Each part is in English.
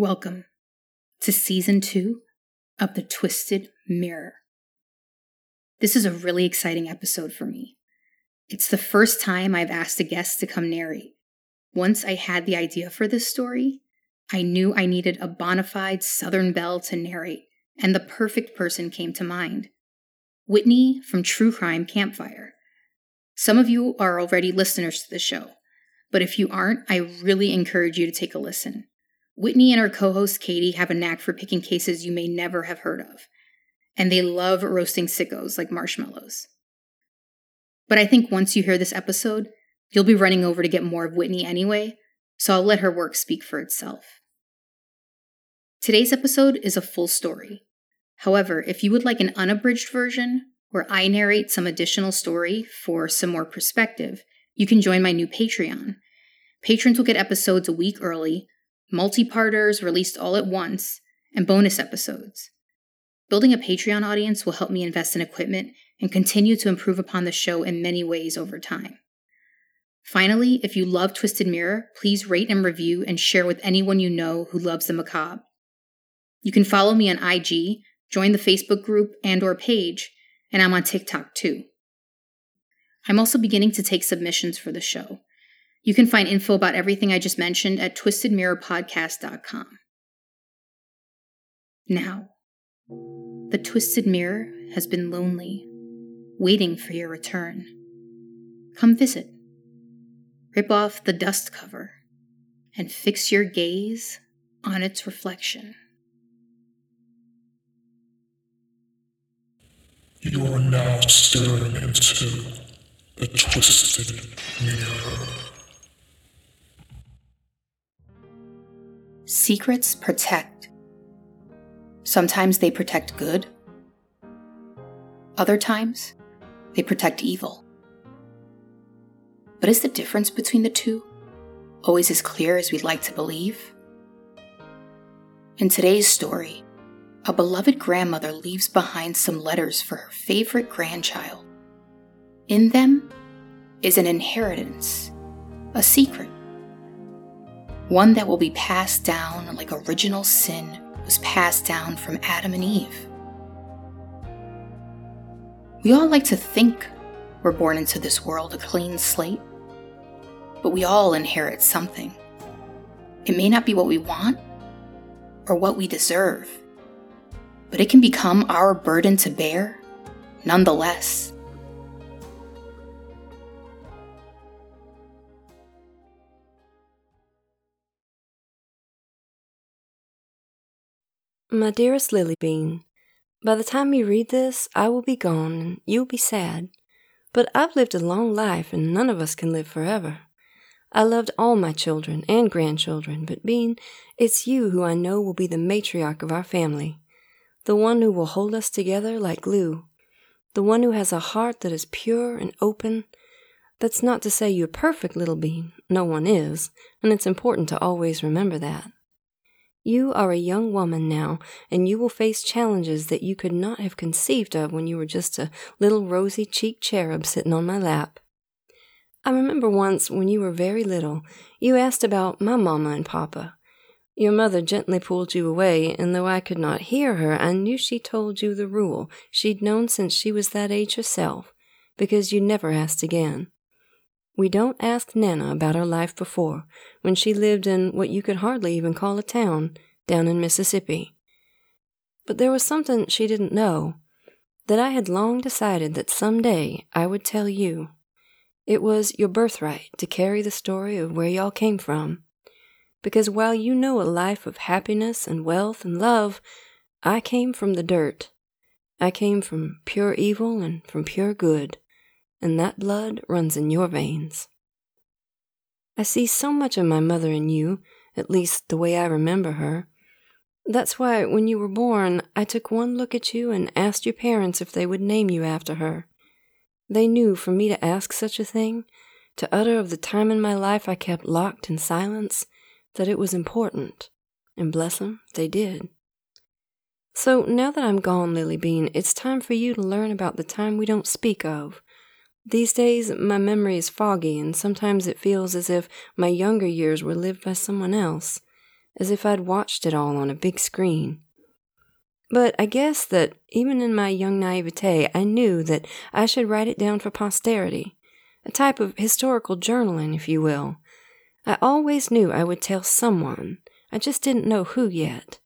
Welcome to season two of The Twisted Mirror. This is a really exciting episode for me. It's the first time I've asked a guest to come narrate. Once I had the idea for this story, I knew I needed a bona fide Southern Belle to narrate, and the perfect person came to mind Whitney from True Crime Campfire. Some of you are already listeners to the show, but if you aren't, I really encourage you to take a listen. Whitney and her co host Katie have a knack for picking cases you may never have heard of, and they love roasting sickos like marshmallows. But I think once you hear this episode, you'll be running over to get more of Whitney anyway, so I'll let her work speak for itself. Today's episode is a full story. However, if you would like an unabridged version, where I narrate some additional story for some more perspective, you can join my new Patreon. Patrons will get episodes a week early multi parters released all at once, and bonus episodes. Building a Patreon audience will help me invest in equipment and continue to improve upon the show in many ways over time. Finally, if you love Twisted Mirror, please rate and review and share with anyone you know who loves the macabre. You can follow me on IG, join the Facebook group and or page, and I'm on TikTok too. I'm also beginning to take submissions for the show. You can find info about everything I just mentioned at twistedmirrorpodcast.com. Now, the Twisted Mirror has been lonely, waiting for your return. Come visit. Rip off the dust cover and fix your gaze on its reflection. You are now staring into the twisted mirror. Secrets protect. Sometimes they protect good. Other times, they protect evil. But is the difference between the two always as clear as we'd like to believe? In today's story, a beloved grandmother leaves behind some letters for her favorite grandchild. In them is an inheritance, a secret one that will be passed down like original sin was passed down from Adam and Eve. We all like to think we're born into this world a clean slate, but we all inherit something. It may not be what we want or what we deserve, but it can become our burden to bear nonetheless. My dearest Lily Bean, by the time you read this, I will be gone and you'll be sad. But I've lived a long life and none of us can live forever. I loved all my children and grandchildren, but Bean, it's you who I know will be the matriarch of our family, the one who will hold us together like glue, the one who has a heart that is pure and open. That's not to say you're perfect, little Bean. No one is, and it's important to always remember that. You are a young woman now, and you will face challenges that you could not have conceived of when you were just a little rosy cheeked cherub sitting on my lap. I remember once when you were very little, you asked about my mamma and papa. Your mother gently pulled you away, and though I could not hear her, I knew she told you the rule she'd known since she was that age herself, because you never asked again. We don't ask Nana about her life before, when she lived in what you could hardly even call a town, down in Mississippi. But there was something she didn't know, that I had long decided that some day I would tell you. It was your birthright to carry the story of where y'all came from. Because while you know a life of happiness and wealth and love, I came from the dirt. I came from pure evil and from pure good and that blood runs in your veins. I see so much of my mother in you, at least the way I remember her. That's why, when you were born, I took one look at you and asked your parents if they would name you after her. They knew for me to ask such a thing, to utter of the time in my life I kept locked in silence, that it was important, and bless bless 'em, they did. So now that I'm gone, Lily Bean, it's time for you to learn about the time we don't speak of, these days, my memory is foggy, and sometimes it feels as if my younger years were lived by someone else, as if I'd watched it all on a big screen. But I guess that even in my young naivete, I knew that I should write it down for posterity, a type of historical journaling, if you will. I always knew I would tell someone, I just didn't know who yet.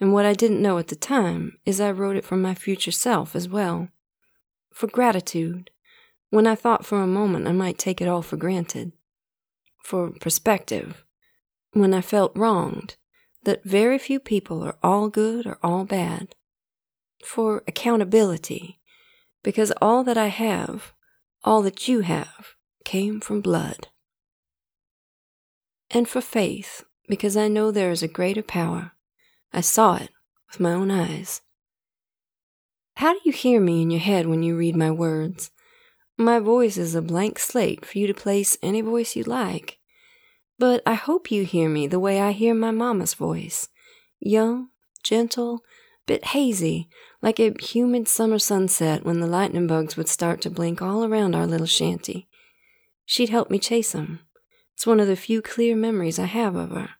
And what I didn't know at the time is I wrote it for my future self as well. For gratitude, when I thought for a moment I might take it all for granted. For perspective, when I felt wronged, that very few people are all good or all bad. For accountability, because all that I have, all that you have, came from blood. And for faith, because I know there is a greater power. I saw it with my own eyes. How do you hear me in your head when you read my words? My voice is a blank slate for you to place any voice you like. But I hope you hear me the way I hear my mamma's voice young, gentle, bit hazy, like a humid summer sunset when the lightning bugs would start to blink all around our little shanty. She'd help me chase 'em. It's one of the few clear memories I have of her.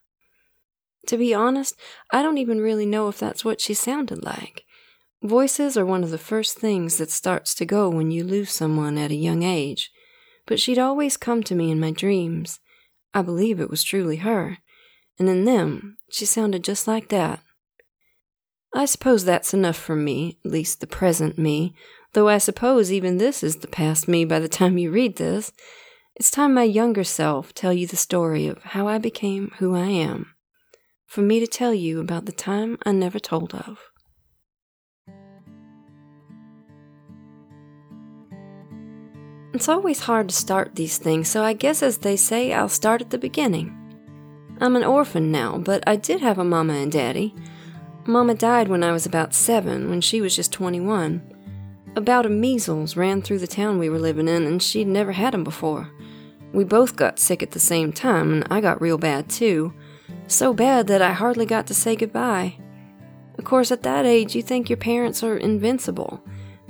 To be honest, I don't even really know if that's what she sounded like. Voices are one of the first things that starts to go when you lose someone at a young age, but she'd always come to me in my dreams. I believe it was truly her, and in them she sounded just like that. I suppose that's enough for me, at least the present me, though I suppose even this is the past me by the time you read this. It's time my younger self tell you the story of how I became who I am, for me to tell you about the time I never told of. It's always hard to start these things, so I guess as they say, I'll start at the beginning. I'm an orphan now, but I did have a mama and daddy. Mama died when I was about seven, when she was just 21. A bout of measles ran through the town we were living in, and she'd never had 'em before. We both got sick at the same time, and I got real bad too. So bad that I hardly got to say goodbye. Of course, at that age, you think your parents are invincible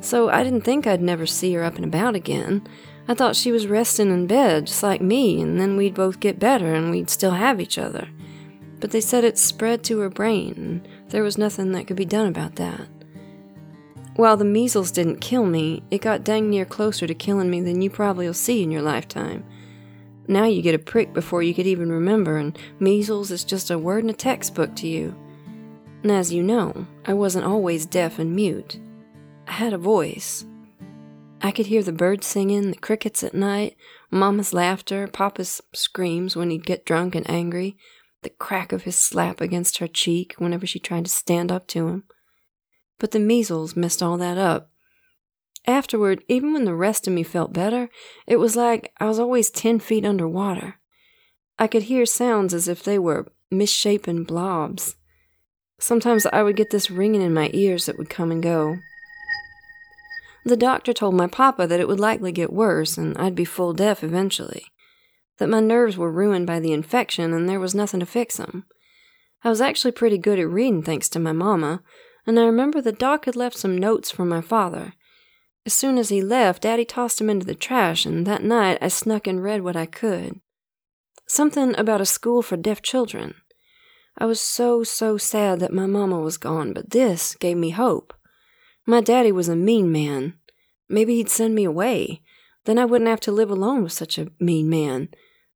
so I didn't think I'd never see her up and about again. I thought she was resting in bed, just like me, and then we'd both get better and we'd still have each other. But they said it spread to her brain, and there was nothing that could be done about that. While the measles didn't kill me, it got dang near closer to killing me than you probably will see in your lifetime. Now you get a prick before you could even remember, and measles is just a word in a textbook to you. And as you know, I wasn't always deaf and mute. I had a voice. I could hear the birds singing, the crickets at night, Mama's laughter, Papa's screams when he'd get drunk and angry, the crack of his slap against her cheek whenever she tried to stand up to him. But the measles messed all that up. Afterward, even when the rest of me felt better, it was like I was always ten feet under water. I could hear sounds as if they were misshapen blobs. Sometimes I would get this ringing in my ears that would come and go, the doctor told my papa that it would likely get worse and I'd be full deaf eventually. That my nerves were ruined by the infection and there was nothing to fix them. I was actually pretty good at reading thanks to my mama, and I remember the doc had left some notes for my father. As soon as he left, Daddy tossed him into the trash, and that night I snuck and read what I could. Something about a school for deaf children. I was so, so sad that my mama was gone, but this gave me hope. My daddy was a mean man. Maybe he'd send me away. Then I wouldn't have to live alone with such a mean man.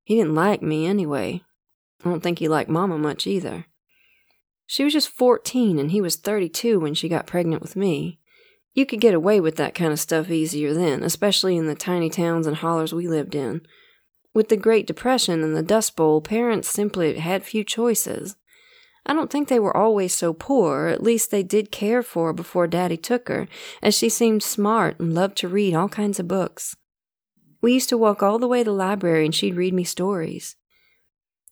He didn't like me anyway. I don't think he liked Mama much either. She was just 14 and he was 32 when she got pregnant with me. You could get away with that kind of stuff easier then, especially in the tiny towns and hollers we lived in. With the Great Depression and the Dust Bowl, parents simply had few choices. I don't think they were always so poor, at least they did care for her before Daddy took her, as she seemed smart and loved to read all kinds of books. We used to walk all the way to the library and she'd read me stories.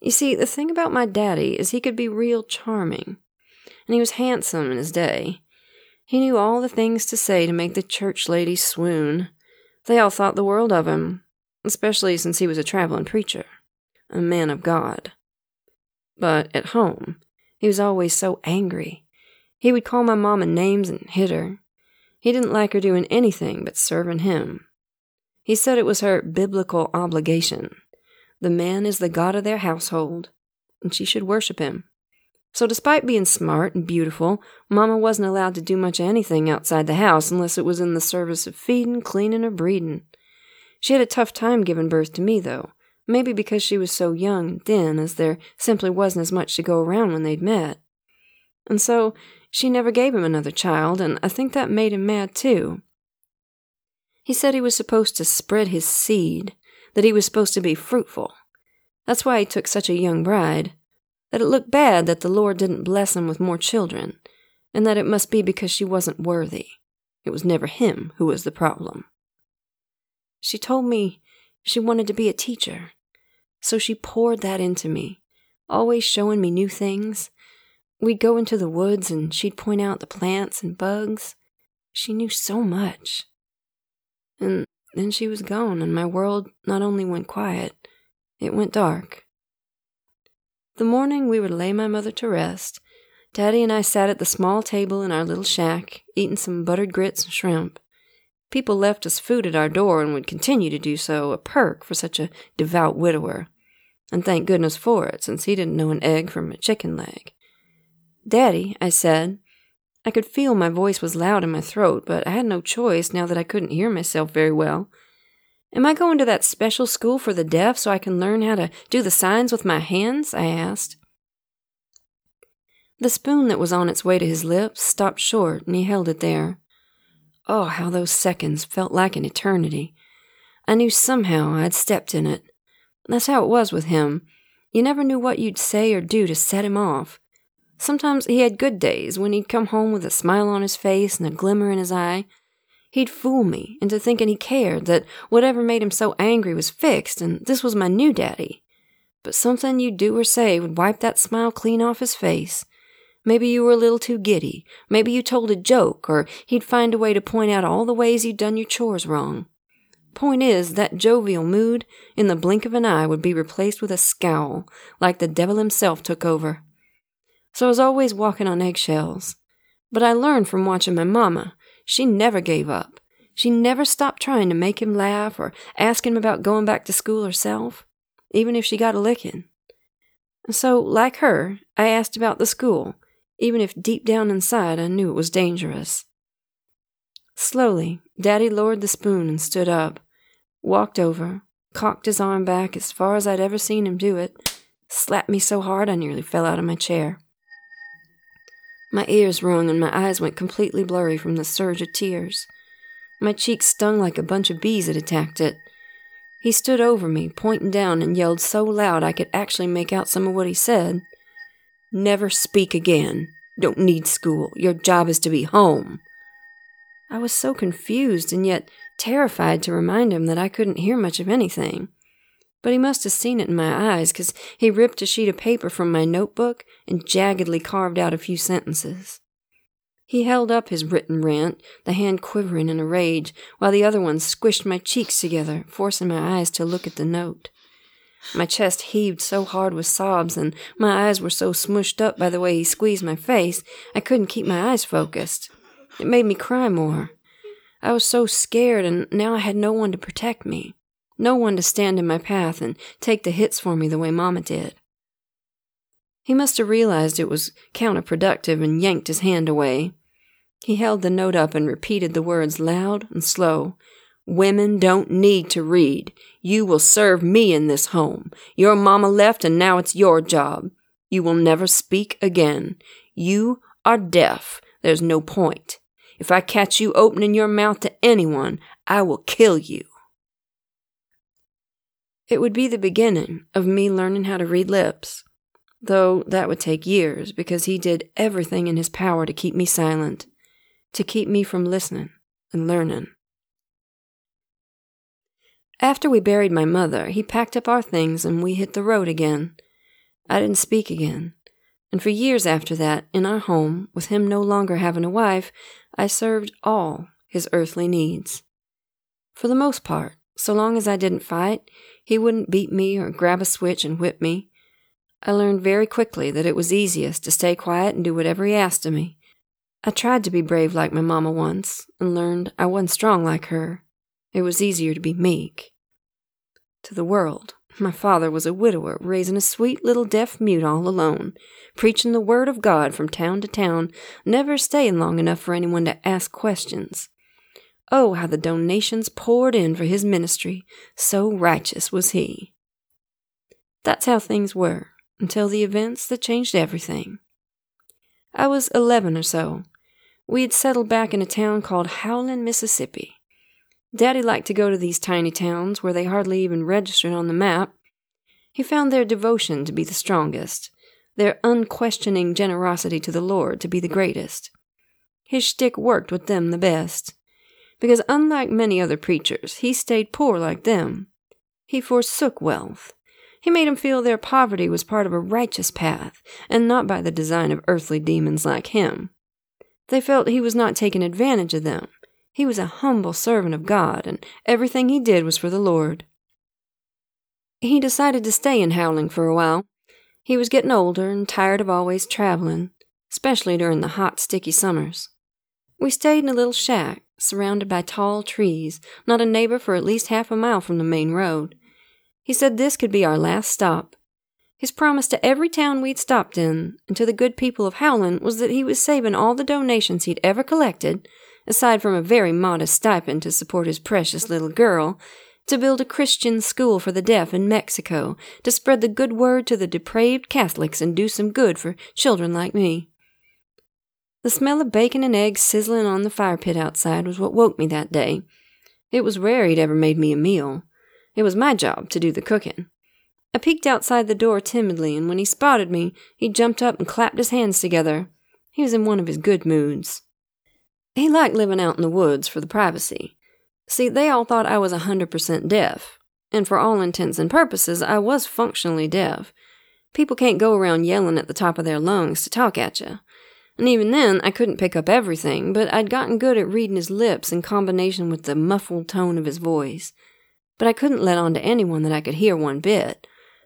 You see, the thing about my daddy is he could be real charming, and he was handsome in his day. He knew all the things to say to make the church ladies swoon. They all thought the world of him, especially since he was a traveling preacher, a man of God. But at home, he was always so angry. He would call my mama names and hit her. He didn't like her doing anything but serving him. He said it was her biblical obligation. The man is the god of their household, and she should worship him. So, despite being smart and beautiful, Mama wasn't allowed to do much anything outside the house unless it was in the service of feeding, cleaning, or breeding. She had a tough time giving birth to me, though, maybe because she was so young and thin, as there simply wasn't as much to go around when they'd met. And so, she never gave him another child, and I think that made him mad too. He said he was supposed to spread his seed, that he was supposed to be fruitful. That's why he took such a young bride, that it looked bad that the Lord didn't bless him with more children, and that it must be because she wasn't worthy. It was never him who was the problem. She told me she wanted to be a teacher, so she poured that into me, always showing me new things. We'd go into the woods and she'd point out the plants and bugs. She knew so much. And then she was gone, and my world not only went quiet, it went dark. The morning we would lay my mother to rest, Daddy and I sat at the small table in our little shack, eating some buttered grits and shrimp. People left us food at our door and would continue to do so, a perk for such a devout widower. And thank goodness for it, since he didn't know an egg from a chicken leg. Daddy, I said. I could feel my voice was loud in my throat, but I had no choice now that I couldn't hear myself very well. Am I going to that special school for the deaf so I can learn how to do the signs with my hands? I asked. The spoon that was on its way to his lips stopped short, and he held it there. Oh, how those seconds felt like an eternity. I knew somehow I'd stepped in it. That's how it was with him. You never knew what you'd say or do to set him off. Sometimes he had good days when he'd come home with a smile on his face and a glimmer in his eye, He'd fool me into thinking he cared, that whatever made him so angry was fixed, and this was my new daddy. But something you'd do or say would wipe that smile clean off his face. Maybe you were a little too giddy. Maybe you told a joke, or he'd find a way to point out all the ways you'd done your chores wrong. Point is, that jovial mood, in the blink of an eye, would be replaced with a scowl, like the devil himself took over. So I was always walking on eggshells. But I learned from watching my mamma she never gave up. She never stopped trying to make him laugh or ask him about going back to school herself, even if she got a licking. So, like her, I asked about the school, even if deep down inside I knew it was dangerous. Slowly, Daddy lowered the spoon and stood up, walked over, cocked his arm back as far as I'd ever seen him do it, slapped me so hard I nearly fell out of my chair. My ears rung and my eyes went completely blurry from the surge of tears. My cheeks stung like a bunch of bees had attacked it. He stood over me, pointing down, and yelled so loud I could actually make out some of what he said. Never speak again. Don't need school. Your job is to be home. I was so confused and yet terrified to remind him that I couldn't hear much of anything but he must have seen it in my eyes, because he ripped a sheet of paper from my notebook and jaggedly carved out a few sentences. He held up his written rant, the hand quivering in a rage, while the other one squished my cheeks together, forcing my eyes to look at the note. My chest heaved so hard with sobs, and my eyes were so smushed up by the way he squeezed my face, I couldn't keep my eyes focused. It made me cry more. I was so scared, and now I had no one to protect me. No one to stand in my path and take the hits for me the way Mama did. He must have realized it was counterproductive and yanked his hand away. He held the note up and repeated the words loud and slow. Women don't need to read. You will serve me in this home. Your mama left and now it's your job. You will never speak again. You are deaf. There's no point. If I catch you opening your mouth to anyone, I will kill you. It would be the beginning of me learning how to read lips, though that would take years because he did everything in his power to keep me silent, to keep me from listening and learning. After we buried my mother, he packed up our things and we hit the road again. I didn't speak again, and for years after that, in our home, with him no longer having a wife, I served all his earthly needs. For the most part, so long as I didn't fight, he wouldn't beat me or grab a switch and whip me. I learned very quickly that it was easiest to stay quiet and do whatever he asked of me. I tried to be brave like my mamma once, and learned I wasn't strong like her. It was easier to be meek. To the world, My father was a widower, raising a sweet little deaf mute all alone, preaching the word of God from town to town, never staying long enough for anyone to ask questions. Oh, how the donations poured in for his ministry, so righteous was he. That's how things were, until the events that changed everything. I was eleven or so. We had settled back in a town called Howland, Mississippi. Daddy liked to go to these tiny towns where they hardly even registered on the map. He found their devotion to be the strongest, their unquestioning generosity to the Lord to be the greatest. His shtick worked with them the best, because unlike many other preachers, he stayed poor like them. He forsook wealth. He made them feel their poverty was part of a righteous path, and not by the design of earthly demons like him. They felt he was not taking advantage of them, he was a humble servant of God, and everything he did was for the Lord. He decided to stay in Howland for a while. He was getting older and tired of always traveling, especially during the hot, sticky summers. We stayed in a little shack, surrounded by tall trees, not a neighbor for at least half a mile from the main road. He said this could be our last stop. His promise to every town we'd stopped in, and to the good people of Howland, was that he was saving all the donations he'd ever collected aside from a very modest stipend to support his precious little girl, to build a Christian school for the deaf in Mexico, to spread the good word to the depraved Catholics and do some good for children like me. The smell of bacon and eggs sizzling on the fire pit outside was what woke me that day. It was rare he'd ever made me a meal. It was my job to do the cooking. I peeked outside the door timidly, and when he spotted me, he jumped up and clapped his hands together. He was in one of his good moods. He liked living out in the woods for the privacy. See, they all thought I was a 100% deaf, and for all intents and purposes, I was functionally deaf. People can't go around yelling at the top of their lungs to talk at you. And even then, I couldn't pick up everything, but I'd gotten good at reading his lips in combination with the muffled tone of his voice. But I couldn't let on to anyone that I could hear one bit.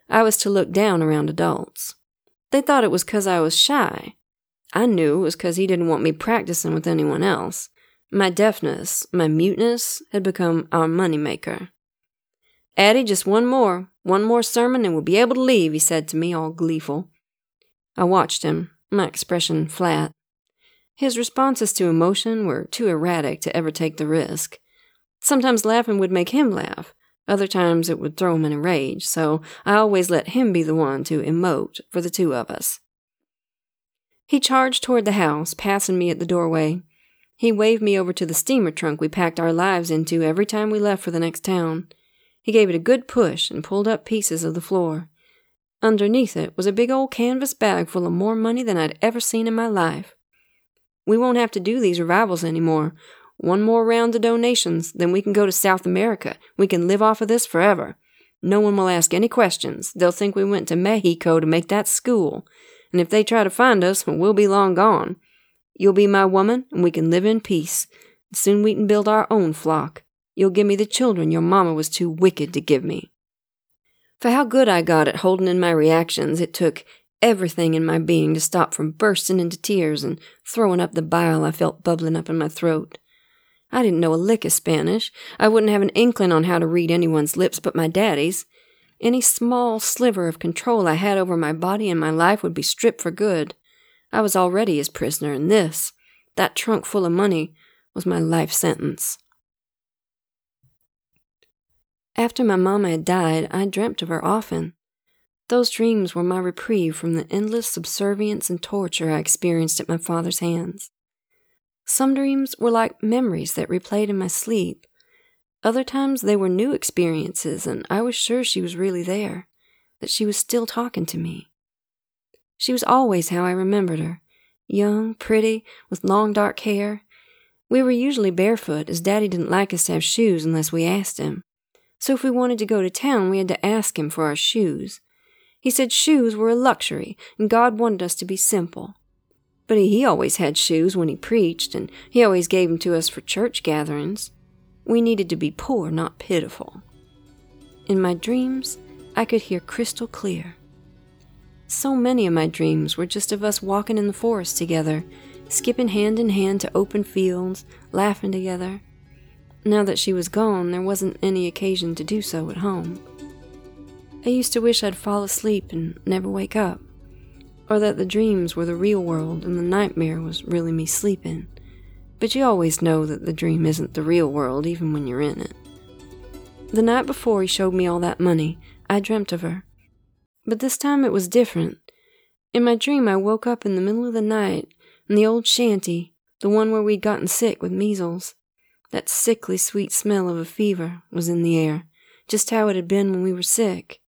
I was to look down around adults. They thought it was 'cause I was shy, I knew it was because he didn't want me practicing with anyone else. My deafness, my muteness, had become our money maker. Addie, just one more, one more sermon and we'll be able to leave, he said to me, all gleeful. I watched him, my expression flat. His responses to emotion were too erratic to ever take the risk. Sometimes laughing would make him laugh, other times it would throw him in a rage, so I always let him be the one to emote for the two of us. He charged toward the house, passing me at the doorway. He waved me over to the steamer trunk we packed our lives into every time we left for the next town. He gave it a good push and pulled up pieces of the floor. Underneath it was a big old canvas bag full of more money than I'd ever seen in my life. We won't have to do these revivals anymore. One more round of donations, then we can go to South America. We can live off of this forever. No one will ask any questions. They'll think we went to Mexico to make that school and if they try to find us, we'll be long gone. You'll be my woman, and we can live in peace. Soon we can build our own flock. You'll give me the children your mamma was too wicked to give me. For how good I got at holding in my reactions, it took everything in my being to stop from bursting into tears and throwing up the bile I felt bubbling up in my throat. I didn't know a lick of Spanish. I wouldn't have an inkling on how to read anyone's lips but my daddy's. Any small sliver of control I had over my body and my life would be stripped for good. I was already his prisoner, and this, that trunk full of money, was my life sentence. After my mamma had died, I dreamt of her often. Those dreams were my reprieve from the endless subservience and torture I experienced at my father's hands. Some dreams were like memories that replayed in my sleep, other times they were new experiences, and I was sure she was really there, that she was still talking to me. She was always how I remembered her young, pretty, with long dark hair. We were usually barefoot, as Daddy didn't like us to have shoes unless we asked him. So if we wanted to go to town, we had to ask him for our shoes. He said shoes were a luxury, and God wanted us to be simple. But he always had shoes when he preached, and he always gave them to us for church gatherings. We needed to be poor, not pitiful. In my dreams, I could hear crystal clear. So many of my dreams were just of us walking in the forest together, skipping hand in hand to open fields, laughing together. Now that she was gone, there wasn't any occasion to do so at home. I used to wish I'd fall asleep and never wake up, or that the dreams were the real world and the nightmare was really me sleeping. But you always know that the dream isn't the real world, even when you're in it. The night before he showed me all that money, I dreamt of her. But this time it was different. In my dream, I woke up in the middle of the night in the old shanty, the one where we'd gotten sick with measles. That sickly sweet smell of a fever was in the air, just how it had been when we were sick.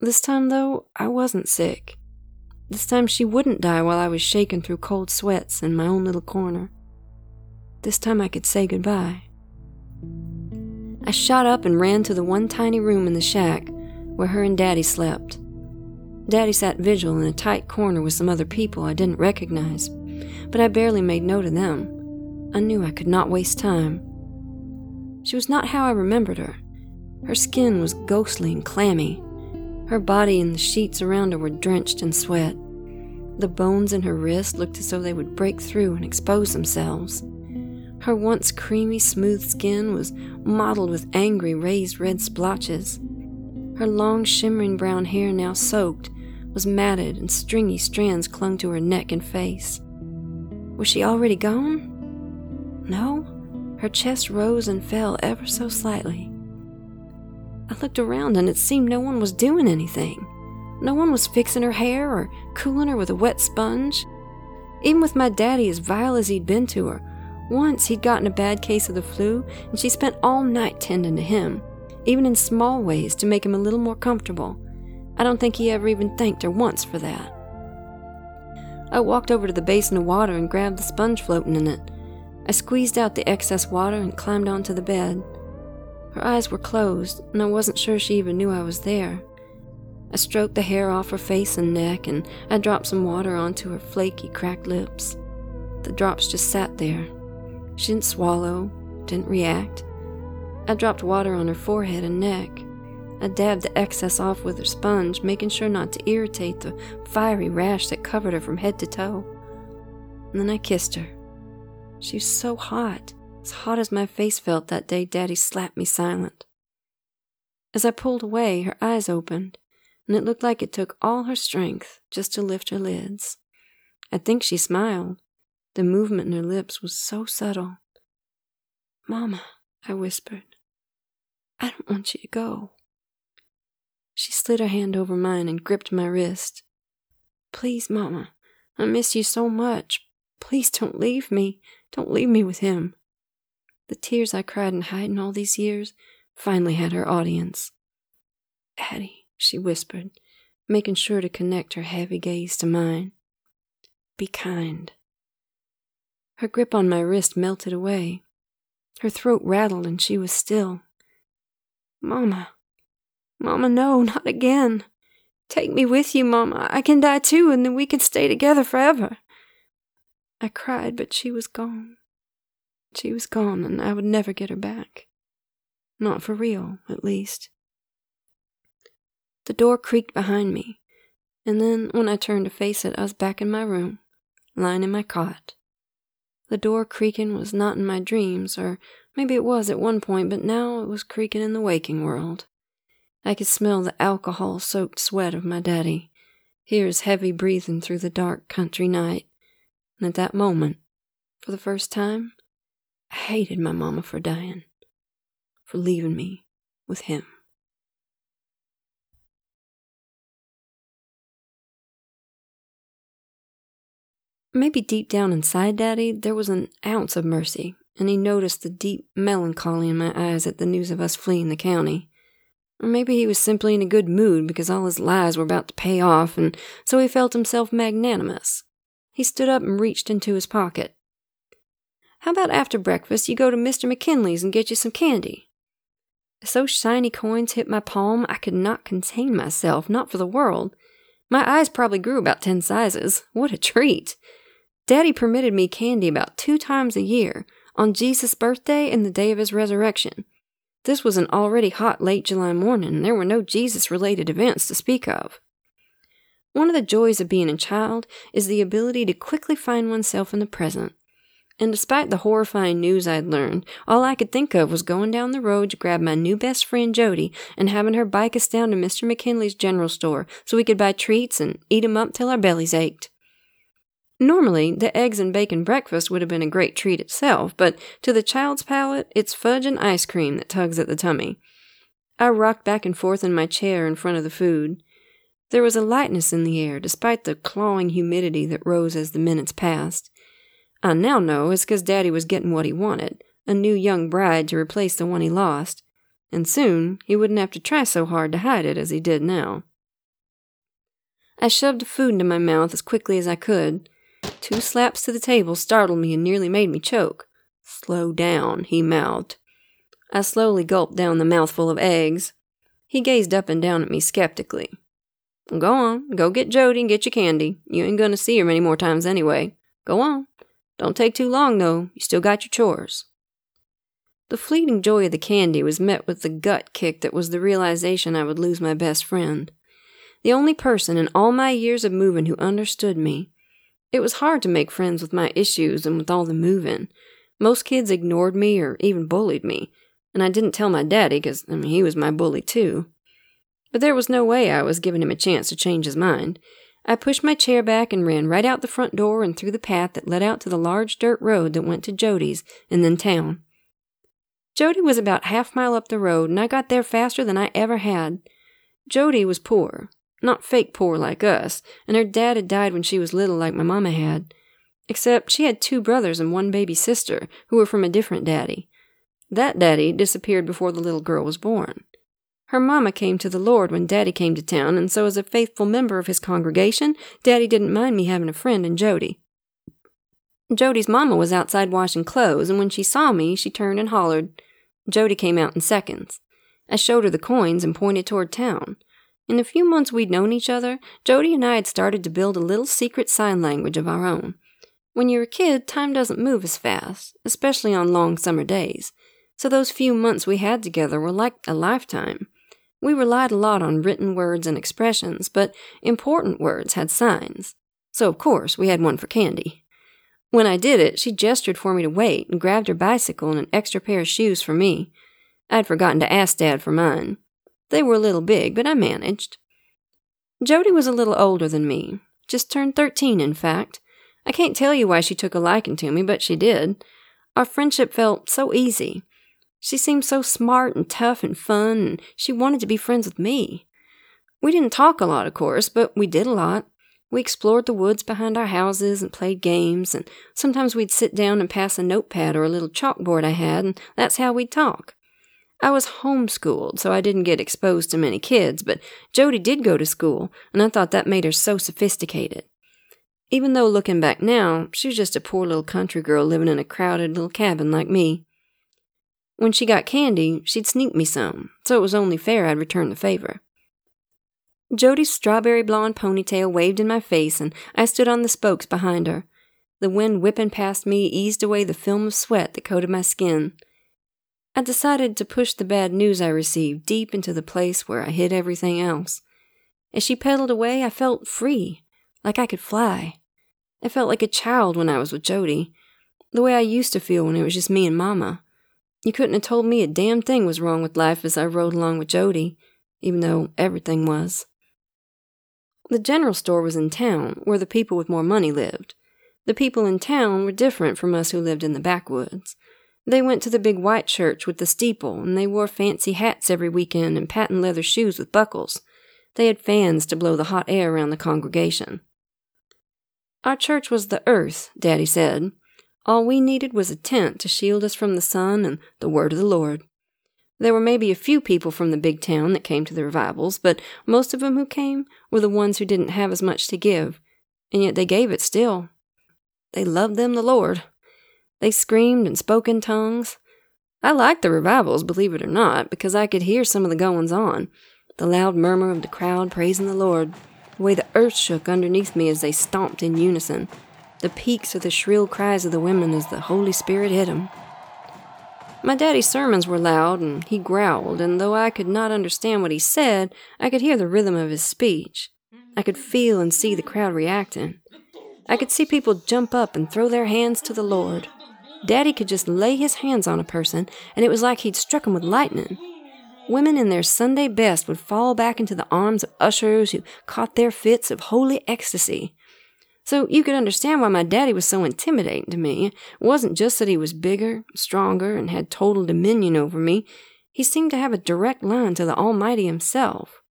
This time, though, I wasn't sick. This time she wouldn't die while I was shaking through cold sweats in my own little corner. This time I could say goodbye. I shot up and ran to the one tiny room in the shack where her and Daddy slept. Daddy sat vigil in a tight corner with some other people I didn't recognize, but I barely made note of them. I knew I could not waste time. She was not how I remembered her. Her skin was ghostly and clammy. Her body and the sheets around her were drenched in sweat. The bones in her wrist looked as though they would break through and expose themselves. Her once creamy, smooth skin was mottled with angry, raised red splotches. Her long, shimmering brown hair, now soaked, was matted and stringy strands clung to her neck and face. Was she already gone? No, her chest rose and fell ever so slightly. I looked around and it seemed no one was doing anything. No one was fixing her hair or cooling her with a wet sponge. Even with my daddy as vile as he'd been to her, once he'd gotten a bad case of the flu, and she spent all night tending to him, even in small ways to make him a little more comfortable. I don't think he ever even thanked her once for that. I walked over to the basin of water and grabbed the sponge floating in it. I squeezed out the excess water and climbed onto the bed. Her eyes were closed, and I wasn't sure she even knew I was there. I stroked the hair off her face and neck, and I dropped some water onto her flaky, cracked lips. The drops just sat there, she didn't swallow, didn't react. I dropped water on her forehead and neck. I dabbed the excess off with a sponge, making sure not to irritate the fiery rash that covered her from head to toe. And then I kissed her. She was so hot, as hot as my face felt that day Daddy slapped me silent. As I pulled away, her eyes opened, and it looked like it took all her strength just to lift her lids. I think she smiled, the movement in her lips was so subtle. Mama, I whispered, I don't want you to go. She slid her hand over mine and gripped my wrist. Please, Mama, I miss you so much. Please don't leave me. Don't leave me with him. The tears I cried in hiding all these years finally had her audience. Addie, she whispered, making sure to connect her heavy gaze to mine. Be kind. Her grip on my wrist melted away. Her throat rattled and she was still. Mama. Mama, no, not again. Take me with you, Mama. I can die too, and then we can stay together forever. I cried, but she was gone. She was gone, and I would never get her back. Not for real, at least. The door creaked behind me, and then when I turned to face it, I was back in my room, lying in my cot. The door creaking was not in my dreams, or maybe it was at one point, but now it was creaking in the waking world. I could smell the alcohol soaked sweat of my daddy, hear his heavy breathing through the dark country night, and at that moment, for the first time, I hated my mama for dying, for leaving me with him. Maybe deep down inside Daddy, there was an ounce of mercy, and he noticed the deep melancholy in my eyes at the news of us fleeing the county. Or maybe he was simply in a good mood because all his lies were about to pay off, and so he felt himself magnanimous. He stood up and reached into his pocket. How about after breakfast you go to Mr. McKinley's and get you some candy? As those shiny coins hit my palm, I could not contain myself, not for the world. My eyes probably grew about ten sizes. What a treat! Daddy permitted me candy about two times a year, on Jesus' birthday and the day of his resurrection. This was an already hot late July morning, and there were no Jesus related events to speak of. One of the joys of being a child is the ability to quickly find oneself in the present. And despite the horrifying news I'd learned, all I could think of was going down the road to grab my new best friend Jody and having her bike us down to Mr. McKinley's general store so we could buy treats and eat 'em up till our bellies ached. Normally, the eggs and bacon breakfast would have been a great treat itself, but to the child's palate, it's fudge and ice cream that tugs at the tummy. I rocked back and forth in my chair in front of the food. There was a lightness in the air, despite the clawing humidity that rose as the minutes passed. I now know it's because Daddy was getting what he wanted a new young bride to replace the one he lost, and soon he wouldn't have to try so hard to hide it as he did now. I shoved food into my mouth as quickly as I could. Two slaps to the table startled me and nearly made me choke. Slow down, he mouthed. I slowly gulped down the mouthful of eggs. He gazed up and down at me skeptically. Go on, go get Jody and get your candy. You ain't gonna see her many more times anyway. Go on. Don't take too long, though. You still got your chores. The fleeting joy of the candy was met with the gut kick that was the realization I would lose my best friend. The only person in all my years of moving who understood me. It was hard to make friends with my issues and with all the moving. Most kids ignored me or even bullied me, and I didn't tell my daddy because I mean, he was my bully too. But there was no way I was giving him a chance to change his mind. I pushed my chair back and ran right out the front door and through the path that led out to the large dirt road that went to Jody's and then town. Jody was about half mile up the road, and I got there faster than I ever had. Jody was poor, not fake poor like us, and her dad had died when she was little like my mama had. Except she had two brothers and one baby sister who were from a different daddy. That daddy disappeared before the little girl was born. Her mama came to the Lord when Daddy came to town, and so as a faithful member of his congregation, Daddy didn't mind me having a friend in Jody. Jody's mama was outside washing clothes, and when she saw me, she turned and hollered. Jody came out in seconds. I showed her the coins and pointed toward town. In the few months we'd known each other, Jody and I had started to build a little secret sign language of our own. When you're a kid, time doesn't move as fast, especially on long summer days. So those few months we had together were like a lifetime. We relied a lot on written words and expressions, but important words had signs. So, of course, we had one for Candy. When I did it, she gestured for me to wait and grabbed her bicycle and an extra pair of shoes for me. I'd forgotten to ask Dad for mine. They were a little big, but I managed. Jody was a little older than me, just turned 13, in fact. I can't tell you why she took a liking to me, but she did. Our friendship felt so easy. She seemed so smart and tough and fun, and she wanted to be friends with me. We didn't talk a lot, of course, but we did a lot. We explored the woods behind our houses and played games, and sometimes we'd sit down and pass a notepad or a little chalkboard I had, and that's how we'd talk. I was homeschooled, so I didn't get exposed to many kids, but Jody did go to school, and I thought that made her so sophisticated. Even though looking back now, she was just a poor little country girl living in a crowded little cabin like me. When she got candy, she'd sneak me some, so it was only fair I'd return the favor. Jody's strawberry blonde ponytail waved in my face, and I stood on the spokes behind her. The wind whipping past me eased away the film of sweat that coated my skin. I decided to push the bad news I received deep into the place where I hid everything else. As she pedaled away, I felt free, like I could fly. I felt like a child when I was with Jody, the way I used to feel when it was just me and Mama. You couldn't have told me a damn thing was wrong with life as I rode along with Jody, even though everything was. The general store was in town, where the people with more money lived. The people in town were different from us who lived in the backwoods. They went to the big white church with the steeple, and they wore fancy hats every weekend and patent leather shoes with buckles. They had fans to blow the hot air around the congregation. Our church was the earth, Daddy said, all we needed was a tent to shield us from the sun and the word of the Lord. There were maybe a few people from the big town that came to the revivals, but most of them who came were the ones who didn't have as much to give, and yet they gave it still. They loved them the Lord. They screamed and spoke in tongues. I liked the revivals, believe it or not, because I could hear some of the goings on the loud murmur of the crowd praising the Lord, the way the earth shook underneath me as they stomped in unison the peaks of the shrill cries of the women as the Holy Spirit hit him. My daddy's sermons were loud, and he growled, and though I could not understand what he said, I could hear the rhythm of his speech. I could feel and see the crowd reacting. I could see people jump up and throw their hands to the Lord. Daddy could just lay his hands on a person, and it was like he'd struck 'em with lightning. Women in their Sunday best would fall back into the arms of ushers who caught their fits of holy ecstasy. So you could understand why my daddy was so intimidating to me. It wasn't just that he was bigger, stronger, and had total dominion over me. He seemed to have a direct line to the Almighty himself.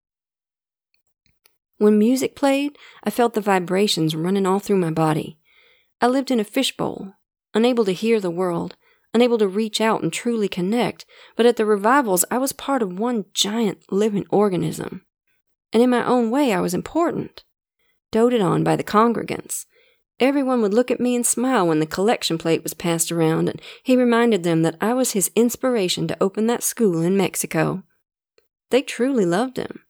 When music played, I felt the vibrations running all through my body. I lived in a fishbowl, unable to hear the world, unable to reach out and truly connect, but at the revivals I was part of one giant living organism. And in my own way I was important. Doted on by the congregants. Everyone would look at me and smile when the collection plate was passed around, and he reminded them that I was his inspiration to open that school in Mexico. They truly loved him.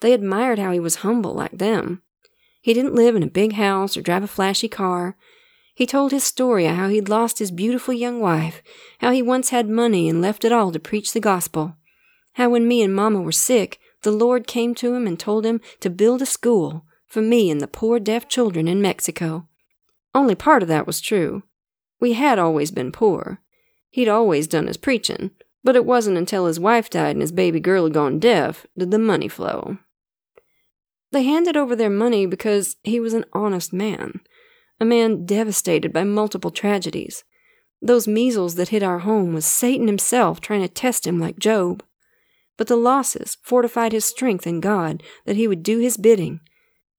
They admired how he was humble like them. He didn't live in a big house or drive a flashy car. He told his story of how he'd lost his beautiful young wife, how he once had money and left it all to preach the gospel, how when me and Mama were sick, the Lord came to him and told him to build a school for me and the poor deaf children in Mexico. Only part of that was true. We had always been poor. He'd always done his preaching, but it wasn't until his wife died and his baby girl had gone deaf did the money flow. They handed over their money because he was an honest man a man devastated by multiple tragedies. Those measles that hit our home was Satan himself trying to test him like Job. But the losses fortified his strength in God that he would do his bidding,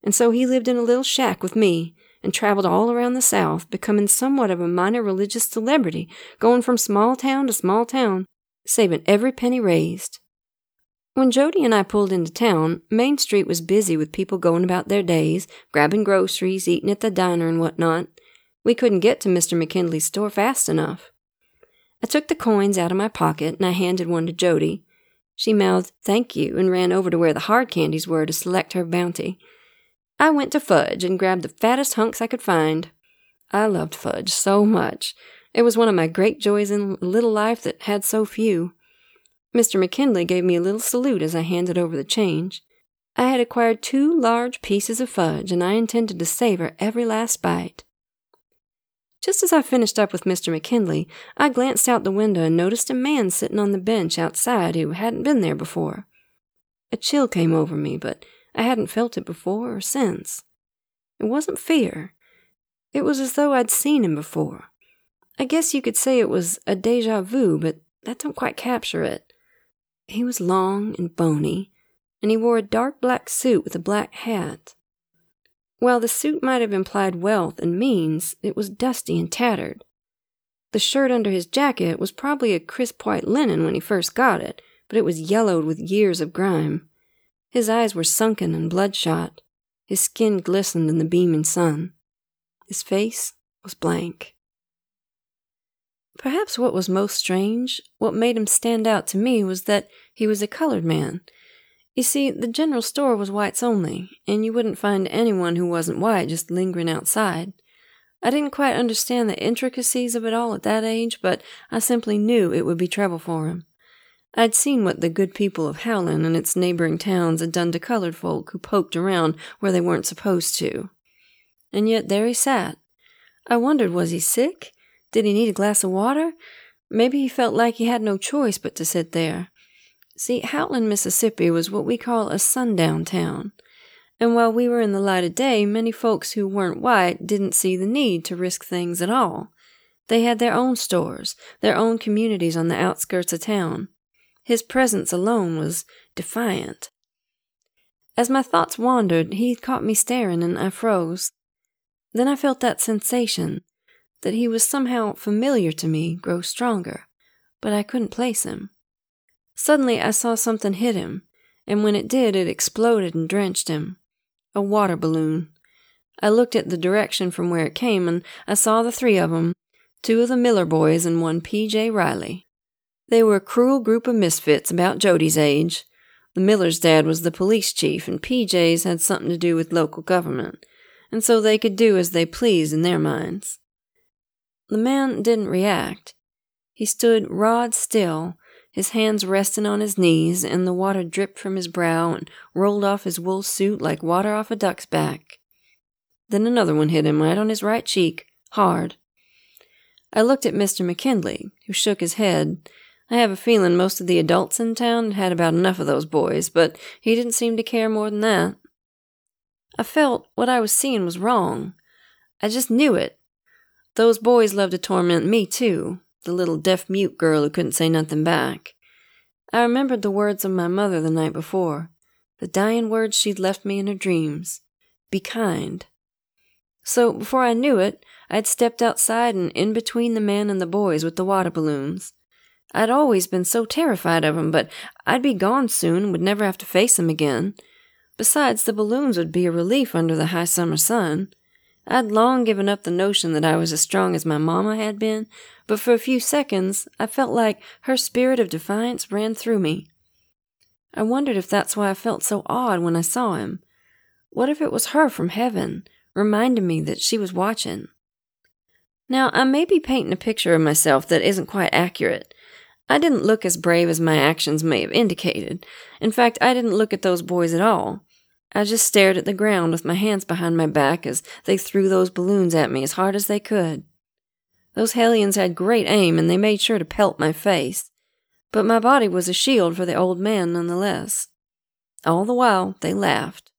and so he lived in a little shack with me and traveled all around the South, becoming somewhat of a minor religious celebrity, going from small town to small town, saving every penny raised. When Jody and I pulled into town, Main Street was busy with people going about their days, grabbing groceries, eating at the diner, and whatnot. We couldn't get to Mr. McKinley's store fast enough. I took the coins out of my pocket and I handed one to Jody. She mouthed thank you and ran over to where the hard candies were to select her bounty. I went to fudge and grabbed the fattest hunks I could find. I loved fudge so much. It was one of my great joys in a little life that had so few. Mr. McKinley gave me a little salute as I handed over the change. I had acquired two large pieces of fudge, and I intended to savor every last bite. Just as I finished up with Mr. McKinley, I glanced out the window and noticed a man sitting on the bench outside who hadn't been there before. A chill came over me, but I hadn't felt it before or since. It wasn't fear. It was as though I'd seen him before. I guess you could say it was a deja vu, but that don't quite capture it. He was long and bony, and he wore a dark black suit with a black hat. While the suit might have implied wealth and means, it was dusty and tattered. The shirt under his jacket was probably a crisp white linen when he first got it, but it was yellowed with years of grime. His eyes were sunken and bloodshot. His skin glistened in the beaming sun. His face was blank. Perhaps what was most strange, what made him stand out to me, was that he was a colored man. You see, the general store was whites only, and you wouldn't find anyone who wasn't white just lingering outside. I didn't quite understand the intricacies of it all at that age, but I simply knew it would be trouble for him. I'd seen what the good people of Howland and its neighboring towns had done to colored folk who poked around where they weren't supposed to. And yet there he sat. I wondered, was he sick? Did he need a glass of water? Maybe he felt like he had no choice but to sit there. See, Howland, Mississippi was what we call a sundown town. And while we were in the light of day, many folks who weren't white didn't see the need to risk things at all. They had their own stores, their own communities on the outskirts of town. His presence alone was defiant. As my thoughts wandered, he caught me staring and I froze. Then I felt that sensation, that he was somehow familiar to me grow stronger, but I couldn't place him. Suddenly I saw something hit him, and when it did, it exploded and drenched him. A water balloon. I looked at the direction from where it came, and I saw the three of 'em, two of the Miller boys and one P.J. Riley. They were a cruel group of misfits about Jody's age. The Miller's dad was the police chief, and P.J.'s had something to do with local government, and so they could do as they pleased in their minds. The man didn't react. He stood rod still, his hands resting on his knees, and the water dripped from his brow and rolled off his wool suit like water off a duck's back. Then another one hit him right on his right cheek, hard. I looked at Mr. McKinley, who shook his head. I have a feeling most of the adults in town had about enough of those boys, but he didn't seem to care more than that. I felt what I was seeing was wrong. I just knew it. Those boys loved to torment me, too, the little deaf mute girl who couldn't say nothing back. I remembered the words of my mother the night before, the dying words she'd left me in her dreams Be kind. So before I knew it, I'd stepped outside and in between the man and the boys with the water balloons. I'd always been so terrified of 'em, but I'd be gone soon and would never have to face 'em again. Besides, the balloons would be a relief under the high summer sun. I'd long given up the notion that I was as strong as my mamma had been, but for a few seconds I felt like her spirit of defiance ran through me. I wondered if that's why I felt so odd when I saw him. What if it was her from heaven, reminding me that she was watching? Now, I may be painting a picture of myself that isn't quite accurate. I didn't look as brave as my actions may have indicated. In fact, I didn't look at those boys at all. I just stared at the ground with my hands behind my back as they threw those balloons at me as hard as they could. Those hellions had great aim and they made sure to pelt my face, but my body was a shield for the old man nonetheless. All the while, they laughed.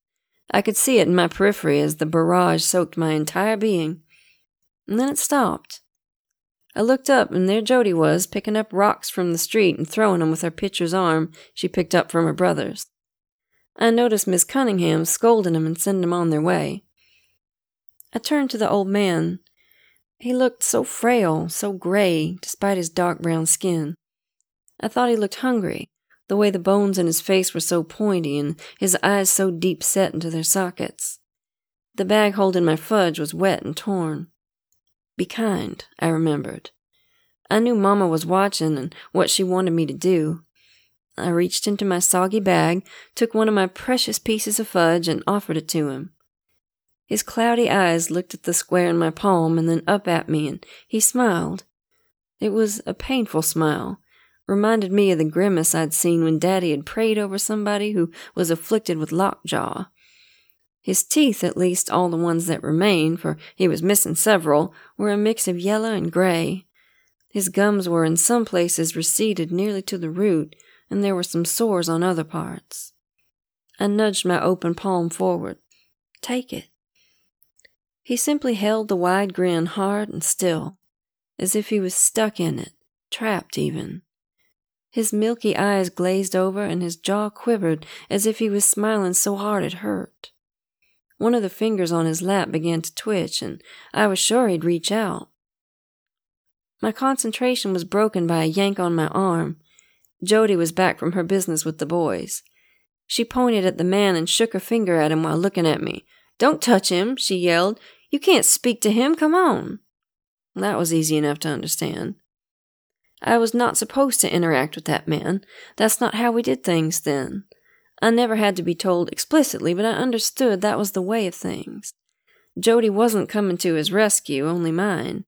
I could see it in my periphery as the barrage soaked my entire being. And then it stopped. I looked up, and there Jody was, picking up rocks from the street and throwing them with her pitcher's arm she picked up from her brother's. I noticed Miss Cunningham scolding him and sending him on their way. I turned to the old man. He looked so frail, so gray, despite his dark brown skin. I thought he looked hungry, the way the bones in his face were so pointy and his eyes so deep set into their sockets. The bag holding my fudge was wet and torn. Be kind, I remembered. I knew Mamma was watching and what she wanted me to do. I reached into my soggy bag, took one of my precious pieces of fudge, and offered it to him. His cloudy eyes looked at the square in my palm and then up at me, and he smiled. It was a painful smile, reminded me of the grimace I'd seen when Daddy had prayed over somebody who was afflicted with lockjaw. His teeth, at least all the ones that remained, for he was missing several, were a mix of yellow and gray. His gums were in some places receded nearly to the root, and there were some sores on other parts. I nudged my open palm forward. Take it. He simply held the wide grin hard and still, as if he was stuck in it, trapped even. His milky eyes glazed over and his jaw quivered as if he was smiling so hard it hurt. One of the fingers on his lap began to twitch, and I was sure he'd reach out. My concentration was broken by a yank on my arm, Jody was back from her business with the boys. She pointed at the man and shook her finger at him while looking at me. Don't touch him, she yelled. You can't speak to him. Come on. That was easy enough to understand. I was not supposed to interact with that man. That's not how we did things then. I never had to be told explicitly, but I understood that was the way of things. Jody wasn't coming to his rescue, only mine.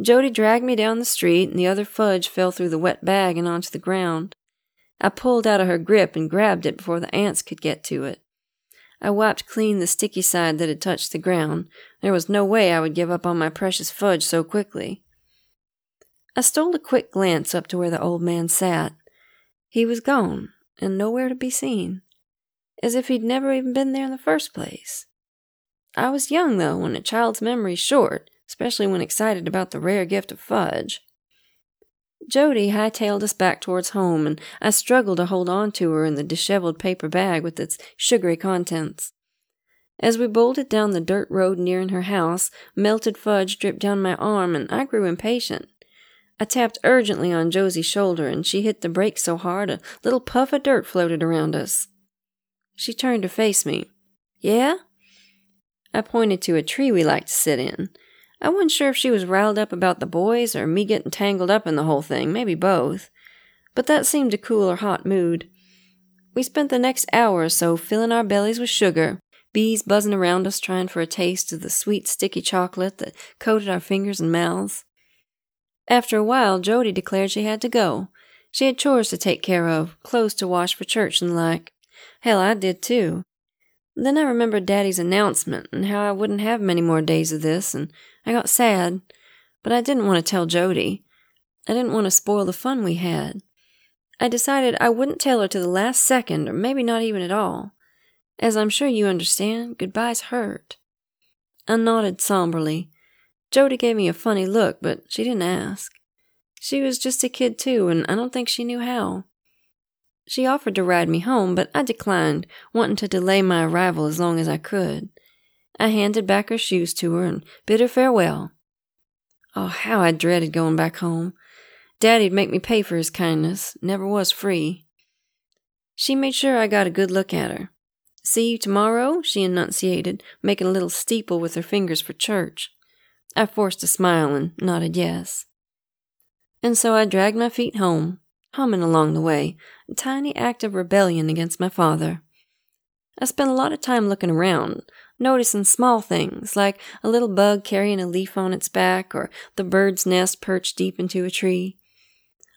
Jody dragged me down the street, and the other fudge fell through the wet bag and onto the ground. I pulled out of her grip and grabbed it before the ants could get to it. I wiped clean the sticky side that had touched the ground. There was no way I would give up on my precious fudge so quickly. I stole a quick glance up to where the old man sat. He was gone, and nowhere to be seen, as if he'd never even been there in the first place. I was young, though, and a child's memory's short, especially when excited about the rare gift of fudge. Jody hightailed us back towards home, and I struggled to hold on to her in the disheveled paper bag with its sugary contents. As we bolted down the dirt road nearing her house, melted fudge dripped down my arm, and I grew impatient. I tapped urgently on Jody's shoulder, and she hit the brakes so hard a little puff of dirt floated around us. She turned to face me. Yeah? I pointed to a tree we liked to sit in. I wasn't sure if she was riled up about the boys or me getting tangled up in the whole thing, maybe both. But that seemed to cool her hot mood. We spent the next hour or so filling our bellies with sugar, bees buzzing around us trying for a taste of the sweet, sticky chocolate that coated our fingers and mouths. After a while, Jody declared she had to go. She had chores to take care of, clothes to wash for church and the like. Hell, I did too. Then I remembered Daddy's announcement and how I wouldn't have many more days of this, and I got sad. but I didn't want to tell Jody. I didn't want to spoil the fun we had. I decided I wouldn't tell her to the last second, or maybe not even at all. As I'm sure you understand, goodbyes hurt. I nodded somberly. Jody gave me a funny look, but she didn't ask. She was just a kid, too, and I don't think she knew how. She offered to ride me home, but I declined, wanting to delay my arrival as long as I could. I handed back her shoes to her and bid her farewell. Oh, how I dreaded going back home. Daddy'd make me pay for his kindness, never was free. She made sure I got a good look at her. See you tomorrow, she enunciated, making a little steeple with her fingers for church. I forced a smile and nodded yes. And so I dragged my feet home, humming along the way, a tiny act of rebellion against my father. I spent a lot of time looking around, noticing small things like a little bug carrying a leaf on its back or the bird's nest perched deep into a tree.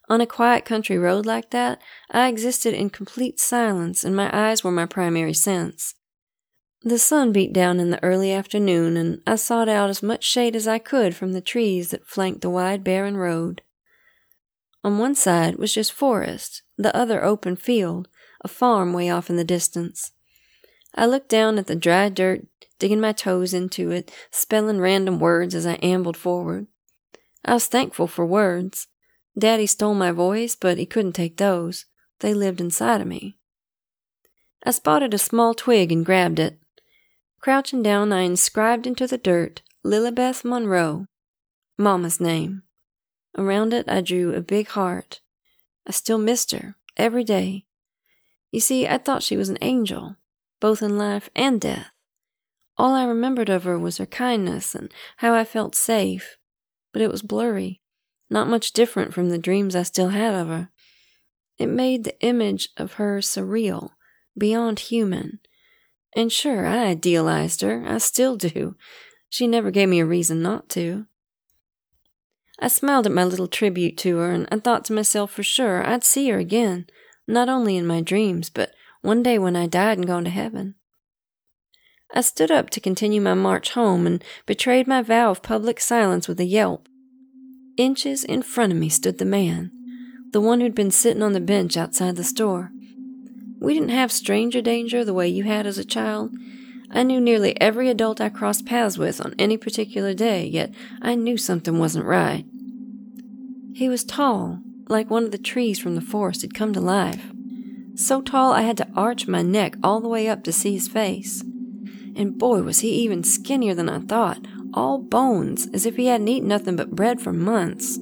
On a quiet country road like that, I existed in complete silence and my eyes were my primary sense. The sun beat down in the early afternoon and I sought out as much shade as I could from the trees that flanked the wide barren road. On one side was just forest, the other open field, a farm way off in the distance. I looked down at the dry dirt, digging my toes into it, spelling random words as I ambled forward. I was thankful for words. Daddy stole my voice, but he couldn't take those. They lived inside of me. I spotted a small twig and grabbed it. Crouching down, I inscribed into the dirt Lilibeth Monroe, Mama's name. Around it, I drew a big heart. I still missed her, every day. You see, I thought she was an angel, both in life and death. All I remembered of her was her kindness and how I felt safe, but it was blurry, not much different from the dreams I still had of her. It made the image of her surreal, beyond human. And sure, I idealized her, I still do. She never gave me a reason not to. I smiled at my little tribute to her, and I thought to myself for sure I'd see her again, not only in my dreams, but one day when I died and gone to heaven. I stood up to continue my march home and betrayed my vow of public silence with a yelp. Inches in front of me stood the man, the one who'd been sitting on the bench outside the store. We didn't have stranger danger the way you had as a child, I knew nearly every adult I crossed paths with on any particular day, yet I knew something wasn't right. He was tall, like one of the trees from the forest had come to life. So tall I had to arch my neck all the way up to see his face. And boy, was he even skinnier than I thought, all bones, as if he hadn't eaten nothing but bread for months.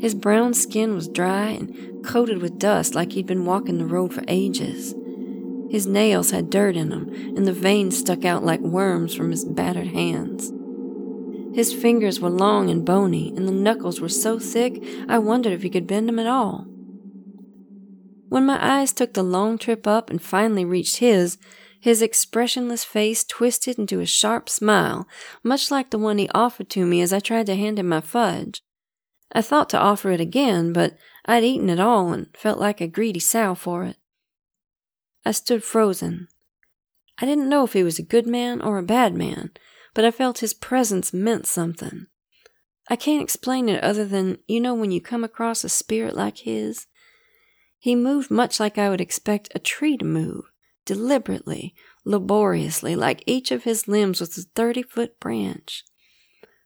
His brown skin was dry and coated with dust like he'd been walking the road for ages. His nails had dirt in them, and the veins stuck out like worms from his battered hands. His fingers were long and bony, and the knuckles were so thick I wondered if he could bend them at all. When my eyes took the long trip up and finally reached his, his expressionless face twisted into a sharp smile, much like the one he offered to me as I tried to hand him my fudge. I thought to offer it again, but I'd eaten it all and felt like a greedy sow for it. I stood frozen. I didn't know if he was a good man or a bad man, but I felt his presence meant something. I can't explain it other than you know when you come across a spirit like his. He moved much like I would expect a tree to move, deliberately, laboriously, like each of his limbs was a thirty foot branch.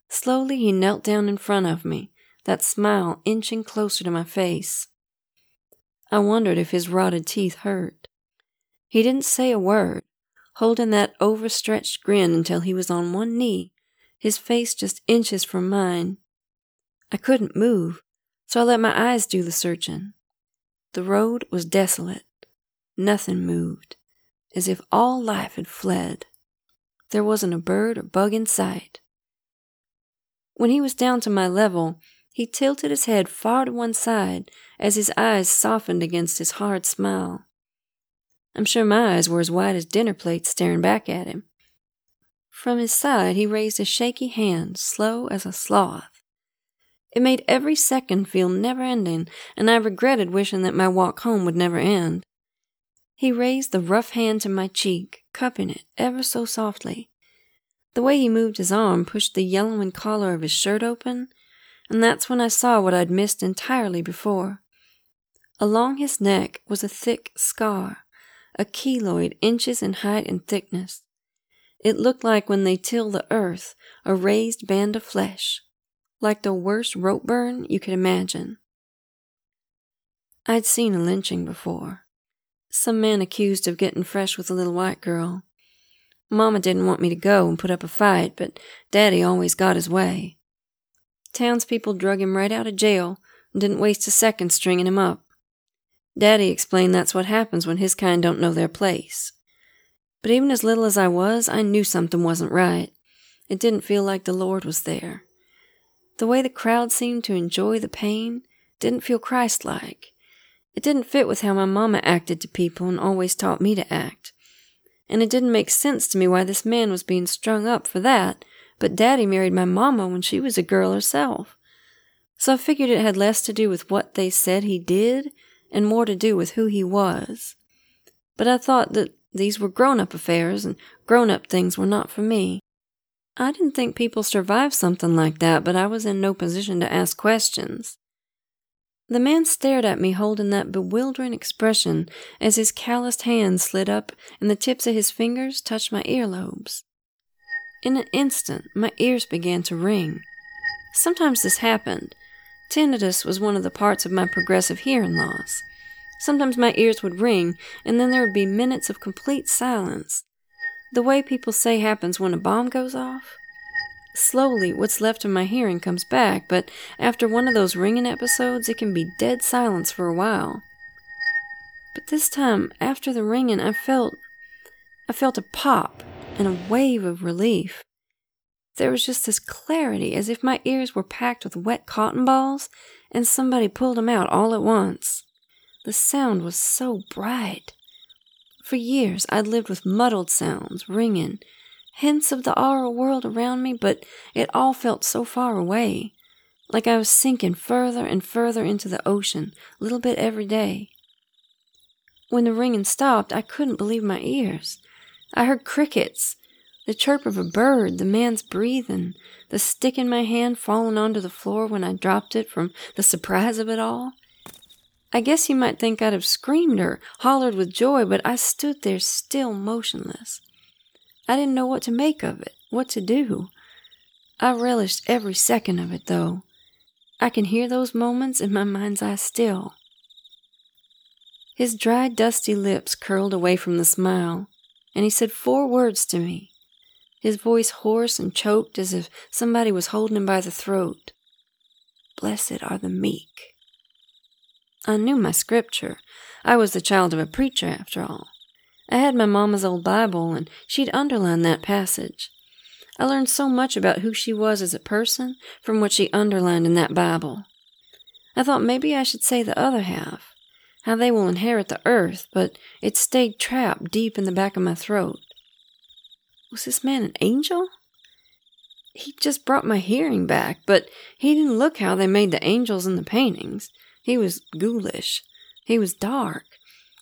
Slowly he knelt down in front of me, that smile inching closer to my face. I wondered if his rotted teeth hurt. He didn't say a word, holding that overstretched grin until he was on one knee, his face just inches from mine. I couldn't move, so I let my eyes do the searching. The road was desolate. Nothing moved, as if all life had fled. There wasn't a bird or bug in sight. When he was down to my level, he tilted his head far to one side as his eyes softened against his hard smile. I'm sure my eyes were as wide as dinner plates staring back at him. From his side, he raised a shaky hand, slow as a sloth. It made every second feel never ending, and I regretted wishing that my walk home would never end. He raised the rough hand to my cheek, cupping it ever so softly. The way he moved his arm pushed the yellowing collar of his shirt open, and that's when I saw what I'd missed entirely before. Along his neck was a thick scar, a keloid inches in height and thickness. It looked like when they till the earth, a raised band of flesh, like the worst rope burn you could imagine. I'd seen a lynching before. Some man accused of getting fresh with a little white girl. Mama didn't want me to go and put up a fight, but Daddy always got his way. Townspeople drug him right out of jail and didn't waste a second stringing him up. Daddy explained that's what happens when his kind don't know their place. But even as little as I was, I knew something wasn't right. It didn't feel like the Lord was there. The way the crowd seemed to enjoy the pain didn't feel Christ like. It didn't fit with how my mama acted to people and always taught me to act and it didn't make sense to me why this man was being strung up for that, but Daddy married my mama when she was a girl herself. So I figured it had less to do with what they said he did and more to do with who he was. But I thought that these were grown up affairs and grown up things were not for me. I didn't think people survived something like that, but I was in no position to ask questions. The man stared at me holding that bewildering expression as his calloused hands slid up and the tips of his fingers touched my earlobes. In an instant, my ears began to ring. Sometimes this happened. Tinnitus was one of the parts of my progressive hearing loss. Sometimes my ears would ring, and then there would be minutes of complete silence. The way people say happens when a bomb goes off. Slowly, what's left of my hearing comes back, but after one of those ringing episodes, it can be dead silence for a while. But this time, after the ringing, I felt. I felt a pop and a wave of relief. There was just this clarity, as if my ears were packed with wet cotton balls and somebody pulled them out all at once. The sound was so bright. For years, I'd lived with muddled sounds, ringing, hints of the aural world around me, but it all felt so far away, like I was sinking further and further into the ocean, a little bit every day. When the ringing stopped, I couldn't believe my ears. I heard crickets, the chirp of a bird, the man's breathing, the stick in my hand falling onto the floor when I dropped it from the surprise of it all. I guess you might think I'd have screamed or hollered with joy, but I stood there still motionless. I didn't know what to make of it, what to do. I relished every second of it, though. I can hear those moments in my mind's eye still. His dry, dusty lips curled away from the smile, and he said four words to me, his voice hoarse and choked as if somebody was holding him by the throat. Blessed are the meek. I knew my scripture. I was the child of a preacher, after all. I had my mama's old Bible, and she'd underlined that passage. I learned so much about who she was as a person from what she underlined in that Bible. I thought maybe I should say the other half, how they will inherit the earth, but it stayed trapped deep in the back of my throat. Was this man an angel? He just brought my hearing back, but he didn't look how they made the angels in the paintings. He was ghoulish. He was dark.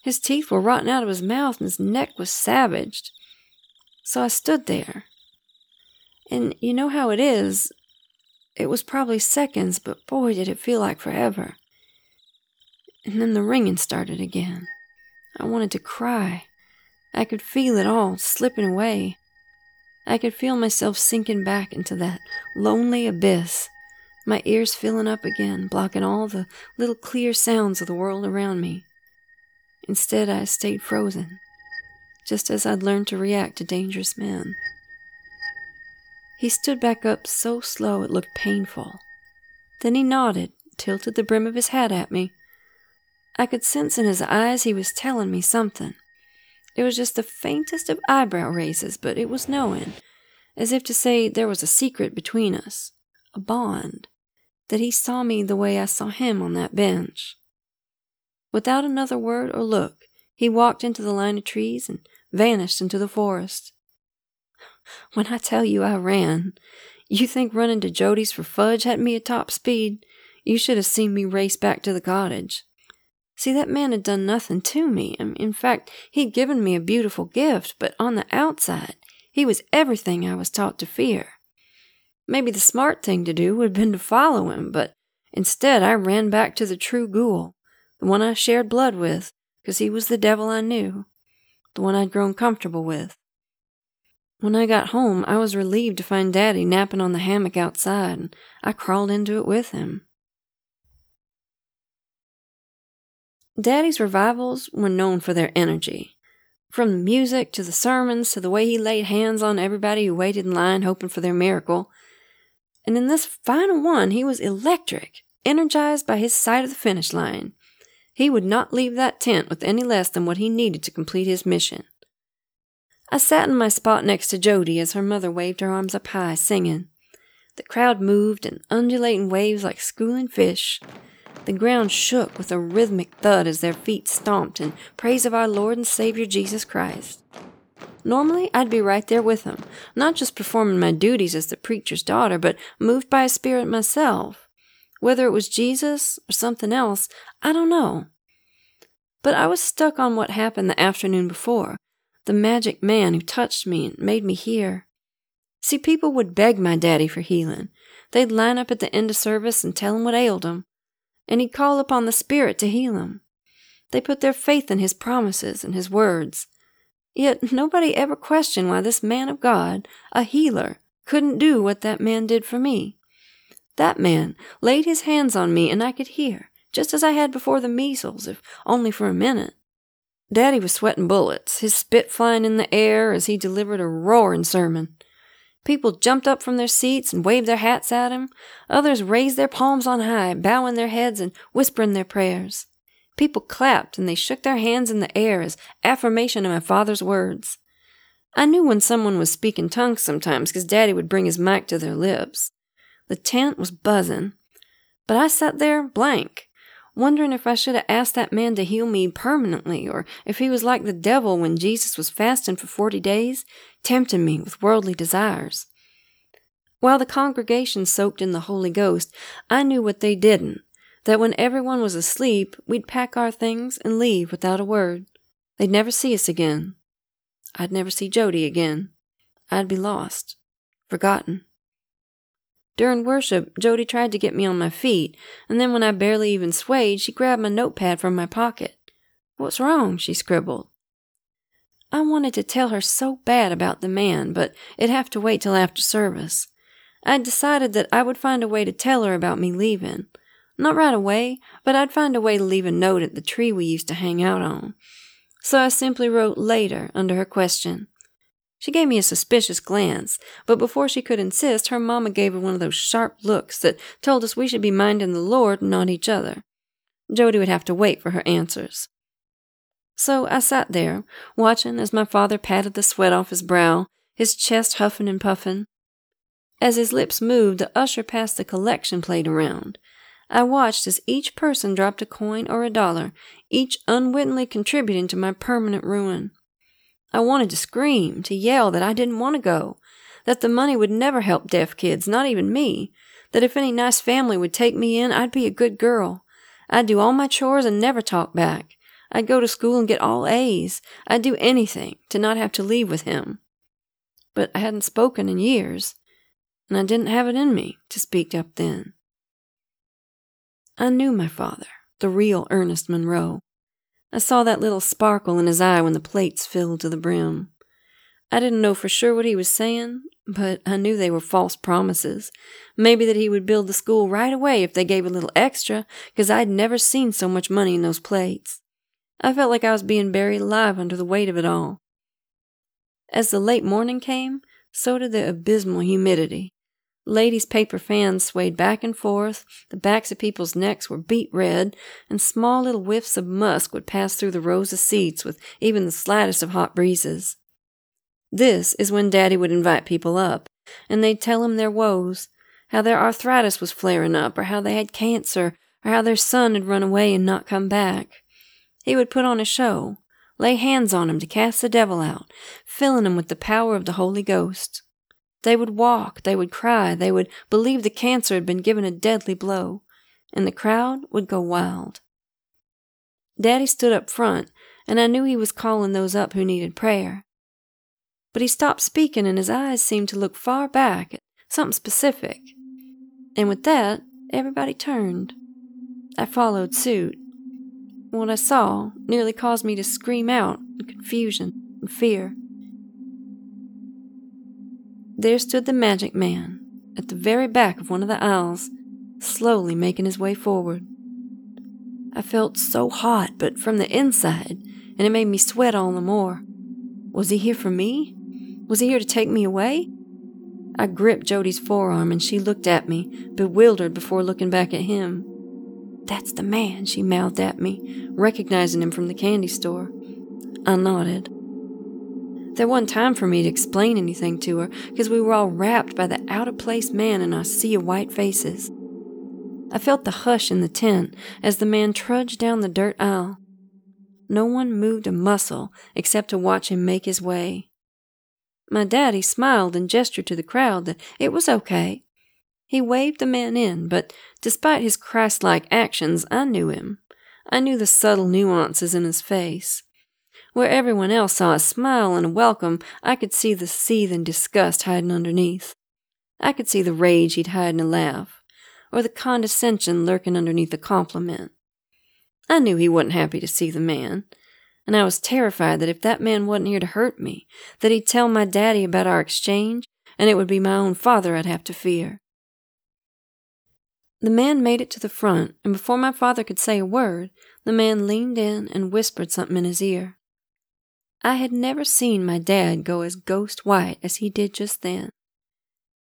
His teeth were rotten out of his mouth and his neck was savaged. So I stood there. And you know how it is. It was probably seconds, but boy, did it feel like forever. And then the ringing started again. I wanted to cry. I could feel it all slipping away. I could feel myself sinking back into that lonely abyss, my ears filling up again, blocking all the little clear sounds of the world around me. Instead, I stayed frozen, just as I'd learned to react to dangerous men. He stood back up so slow it looked painful. Then he nodded, tilted the brim of his hat at me. I could sense in his eyes he was telling me something. It was just the faintest of eyebrow raises, but it was knowing, as if to say there was a secret between us, a bond, that he saw me the way I saw him on that bench. Without another word or look, he walked into the line of trees and vanished into the forest. When I tell you I ran, you think running to Jody's for fudge had me at top speed. You should have seen me race back to the cottage. See, that man had done nothing to me. In fact, he'd given me a beautiful gift, but on the outside, He was everything I was taught to fear. Maybe the smart thing to do would have been to follow him, but instead I ran back to the true ghoul, the one I shared blood with, because he was the devil I knew, the one I'd grown comfortable with. When I got home, I was relieved to find Daddy napping on the hammock outside, and I crawled into it with him. Daddy's revivals were known for their energy. From the music to the sermons to the way he laid hands on everybody who waited in line hoping for their miracle. And in this final one, he was electric, energized by his sight of the finish line. He would not leave that tent with any less than what he needed to complete his mission. I sat in my spot next to Jody as her mother waved her arms up high, singing. The crowd moved in undulating waves like schooling fish. The ground shook with a rhythmic thud as their feet stomped in praise of our Lord and Savior Jesus Christ. Normally, I'd be right there with them, not just performing my duties as the preacher's daughter, but moved by a spirit myself. Whether it was Jesus or something else, I don't know. But I was stuck on what happened the afternoon before the magic man who touched me and made me hear. See, people would beg my daddy for healing. They'd line up at the end of service and tell him what ailed him and he'd call upon the Spirit to heal them. They put their faith in his promises and his words. Yet nobody ever questioned why this man of God, a healer, couldn't do what that man did for me. That man laid his hands on me and I could hear, just as I had before the measles, if only for a minute. Daddy was sweating bullets, his spit flying in the air as he delivered a roaring sermon. People jumped up from their seats and waved their hats at him. Others raised their palms on high, bowing their heads and whispering their prayers. People clapped and they shook their hands in the air as affirmation of my father's words. I knew when someone was speaking tongues sometimes because Daddy would bring his mic to their lips. The tent was buzzing. But I sat there blank, wondering if I should have asked that man to heal me permanently, or if he was like the devil when Jesus was fasting for forty days, tempting me with worldly desires. While the congregation soaked in the Holy Ghost, I knew what they didn't that when everyone was asleep, we'd pack our things and leave without a word. They'd never see us again. I'd never see Jody again. I'd be lost, forgotten. During worship, Jody tried to get me on my feet, and then when I barely even swayed, she grabbed my notepad from my pocket. What's wrong? she scribbled. I wanted to tell her so bad about the man, but it'd have to wait till after service. I'd decided that I would find a way to tell her about me leaving. Not right away, but I'd find a way to leave a note at the tree we used to hang out on. So I simply wrote later under her question. She gave me a suspicious glance, but before she could insist, her mamma gave her one of those sharp looks that told us we should be minding the Lord, not each other. Jody would have to wait for her answers. So I sat there, watching as my father patted the sweat off his brow, his chest huffing and puffing. As his lips moved, the usher passed the collection plate around. I watched as each person dropped a coin or a dollar, each unwittingly contributing to my permanent ruin. I wanted to scream, to yell that I didn't want to go, that the money would never help deaf kids, not even me, that if any nice family would take me in, I'd be a good girl. I'd do all my chores and never talk back. I'd go to school and get all A's. I'd do anything to not have to leave with him. But I hadn't spoken in years, and I didn't have it in me to speak up then. I knew my father, the real Ernest Monroe. I saw that little sparkle in his eye when the plates filled to the brim. I didn't know for sure what he was saying, but I knew they were false promises. Maybe that he would build the school right away if they gave a little extra, because I'd never seen so much money in those plates. I felt like I was being buried alive under the weight of it all. As the late morning came, so did the abysmal humidity. Ladies' paper fans swayed back and forth, the backs of people's necks were beet red, and small little whiffs of musk would pass through the rows of seats with even the slightest of hot breezes. This is when Daddy would invite people up, and they'd tell him their woes, how their arthritis was flaring up, or how they had cancer, or how their son had run away and not come back. He would put on a show, lay hands on him to cast the devil out, filling him with the power of the Holy Ghost. They would walk, they would cry, they would believe the cancer had been given a deadly blow, and the crowd would go wild. Daddy stood up front, and I knew he was calling those up who needed prayer. but he stopped speaking and his eyes seemed to look far back at something specific. And with that, everybody turned. I followed suit. What I saw nearly caused me to scream out in confusion and fear. There stood the magic man at the very back of one of the aisles, slowly making his way forward. I felt so hot, but from the inside, and it made me sweat all the more. Was he here for me? Was he here to take me away? I gripped Jody's forearm and she looked at me, bewildered before looking back at him. That's the man, she mouthed at me, recognizing him from the candy store. I nodded. There wasn't time for me to explain anything to her because we were all wrapped by the out of place man in our sea of white faces. I felt the hush in the tent as the man trudged down the dirt aisle. No one moved a muscle except to watch him make his way. My daddy smiled and gestured to the crowd that it was okay. He waved the man in, but despite his Christ like actions, I knew him. I knew the subtle nuances in his face. Where everyone else saw a smile and a welcome, I could see the seething disgust hiding underneath. I could see the rage he'd hide in a laugh, or the condescension lurking underneath a compliment. I knew he wasn't happy to see the man, and I was terrified that if that man wasn't here to hurt me, that he'd tell my daddy about our exchange, and it would be my own father I'd have to fear. The man made it to the front, and before my father could say a word, the man leaned in and whispered something in his ear. I had never seen my dad go as ghost white as he did just then.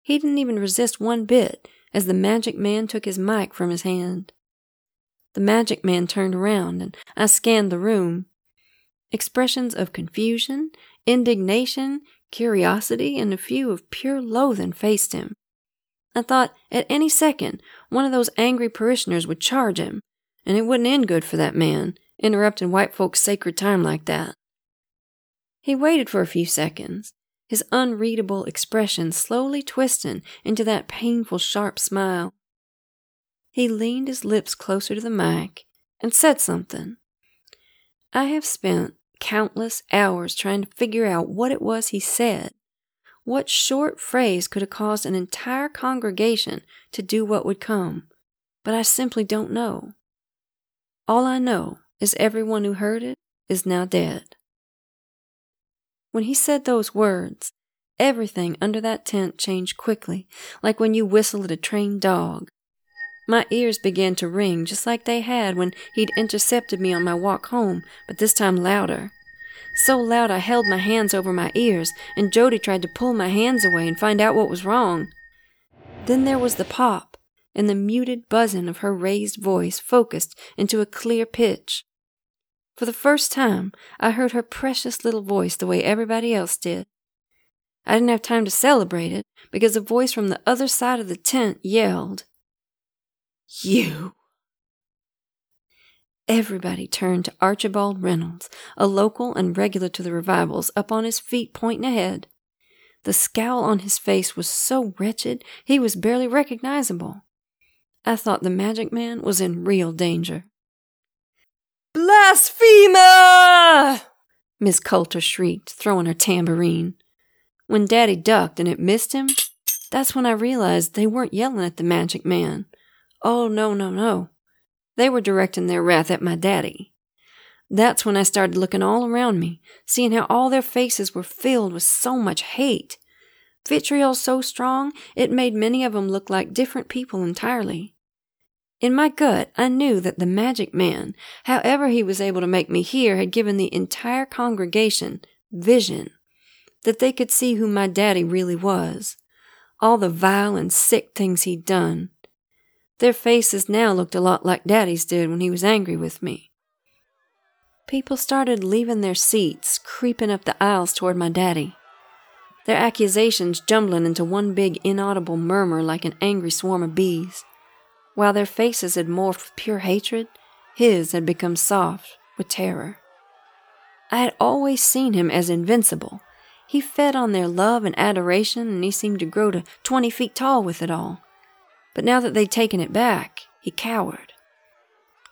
He didn't even resist one bit as the magic man took his mic from his hand. The magic man turned around and I scanned the room. Expressions of confusion, indignation, curiosity, and a few of pure loathing faced him. I thought at any second one of those angry parishioners would charge him, and it wouldn't end good for that man, interrupting white folks' sacred time like that. He waited for a few seconds, his unreadable expression slowly twisting into that painful, sharp smile. He leaned his lips closer to the mic and said something. I have spent countless hours trying to figure out what it was he said. What short phrase could have caused an entire congregation to do what would come? But I simply don't know. All I know is everyone who heard it is now dead. When he said those words, everything under that tent changed quickly, like when you whistle at a trained dog. My ears began to ring just like they had when he'd intercepted me on my walk home, but this time louder. So loud I held my hands over my ears, and Jody tried to pull my hands away and find out what was wrong. Then there was the pop, and the muted buzzing of her raised voice focused into a clear pitch. For the first time, I heard her precious little voice the way everybody else did. I didn't have time to celebrate it because a voice from the other side of the tent yelled, You! Everybody turned to Archibald Reynolds, a local and regular to the revivals, up on his feet pointing ahead. The scowl on his face was so wretched he was barely recognizable. I thought the magic man was in real danger. Blasphemer! Miss Coulter shrieked, throwing her tambourine. When Daddy ducked and it missed him, that's when I realized they weren't yelling at the magic man. Oh, no, no, no. They were directing their wrath at my daddy. That's when I started looking all around me, seeing how all their faces were filled with so much hate. Vitriol so strong, it made many of them look like different people entirely. In my gut, I knew that the magic man, however he was able to make me hear, had given the entire congregation vision, that they could see who my daddy really was, all the vile and sick things he'd done. Their faces now looked a lot like daddy's did when he was angry with me. People started leaving their seats, creeping up the aisles toward my daddy. Their accusations jumbling into one big inaudible murmur like an angry swarm of bees. While their faces had morphed with pure hatred, his had become soft with terror. I had always seen him as invincible. He fed on their love and adoration, and he seemed to grow to twenty feet tall with it all. But now that they'd taken it back, he cowered.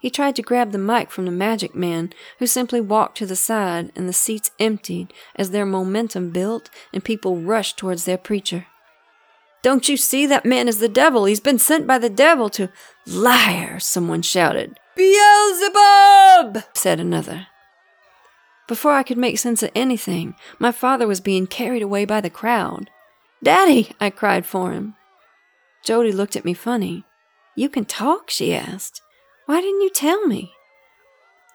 He tried to grab the mic from the magic man, who simply walked to the side, and the seats emptied as their momentum built and people rushed towards their preacher. Don't you see that man is the devil? He's been sent by the devil to. Liar! Someone shouted. Beelzebub! said another. Before I could make sense of anything, my father was being carried away by the crowd. Daddy! I cried for him. Jody looked at me funny. You can talk? she asked. Why didn't you tell me?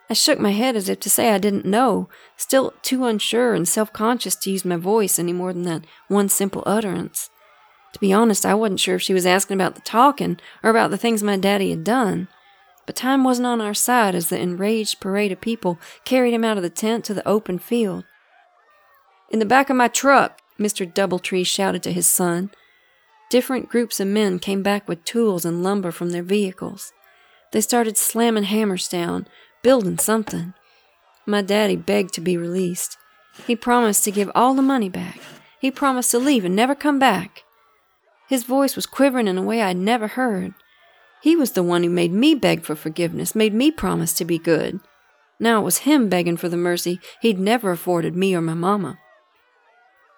I shook my head as if to say I didn't know, still too unsure and self conscious to use my voice any more than that one simple utterance. To be honest, I wasn't sure if she was asking about the talking or about the things my daddy had done. But time wasn't on our side as the enraged parade of people carried him out of the tent to the open field. In the back of my truck, Mr. Doubletree shouted to his son. Different groups of men came back with tools and lumber from their vehicles. They started slamming hammers down, building something. My daddy begged to be released. He promised to give all the money back. He promised to leave and never come back. His voice was quivering in a way I'd never heard. He was the one who made me beg for forgiveness, made me promise to be good. Now it was him begging for the mercy he'd never afforded me or my mama.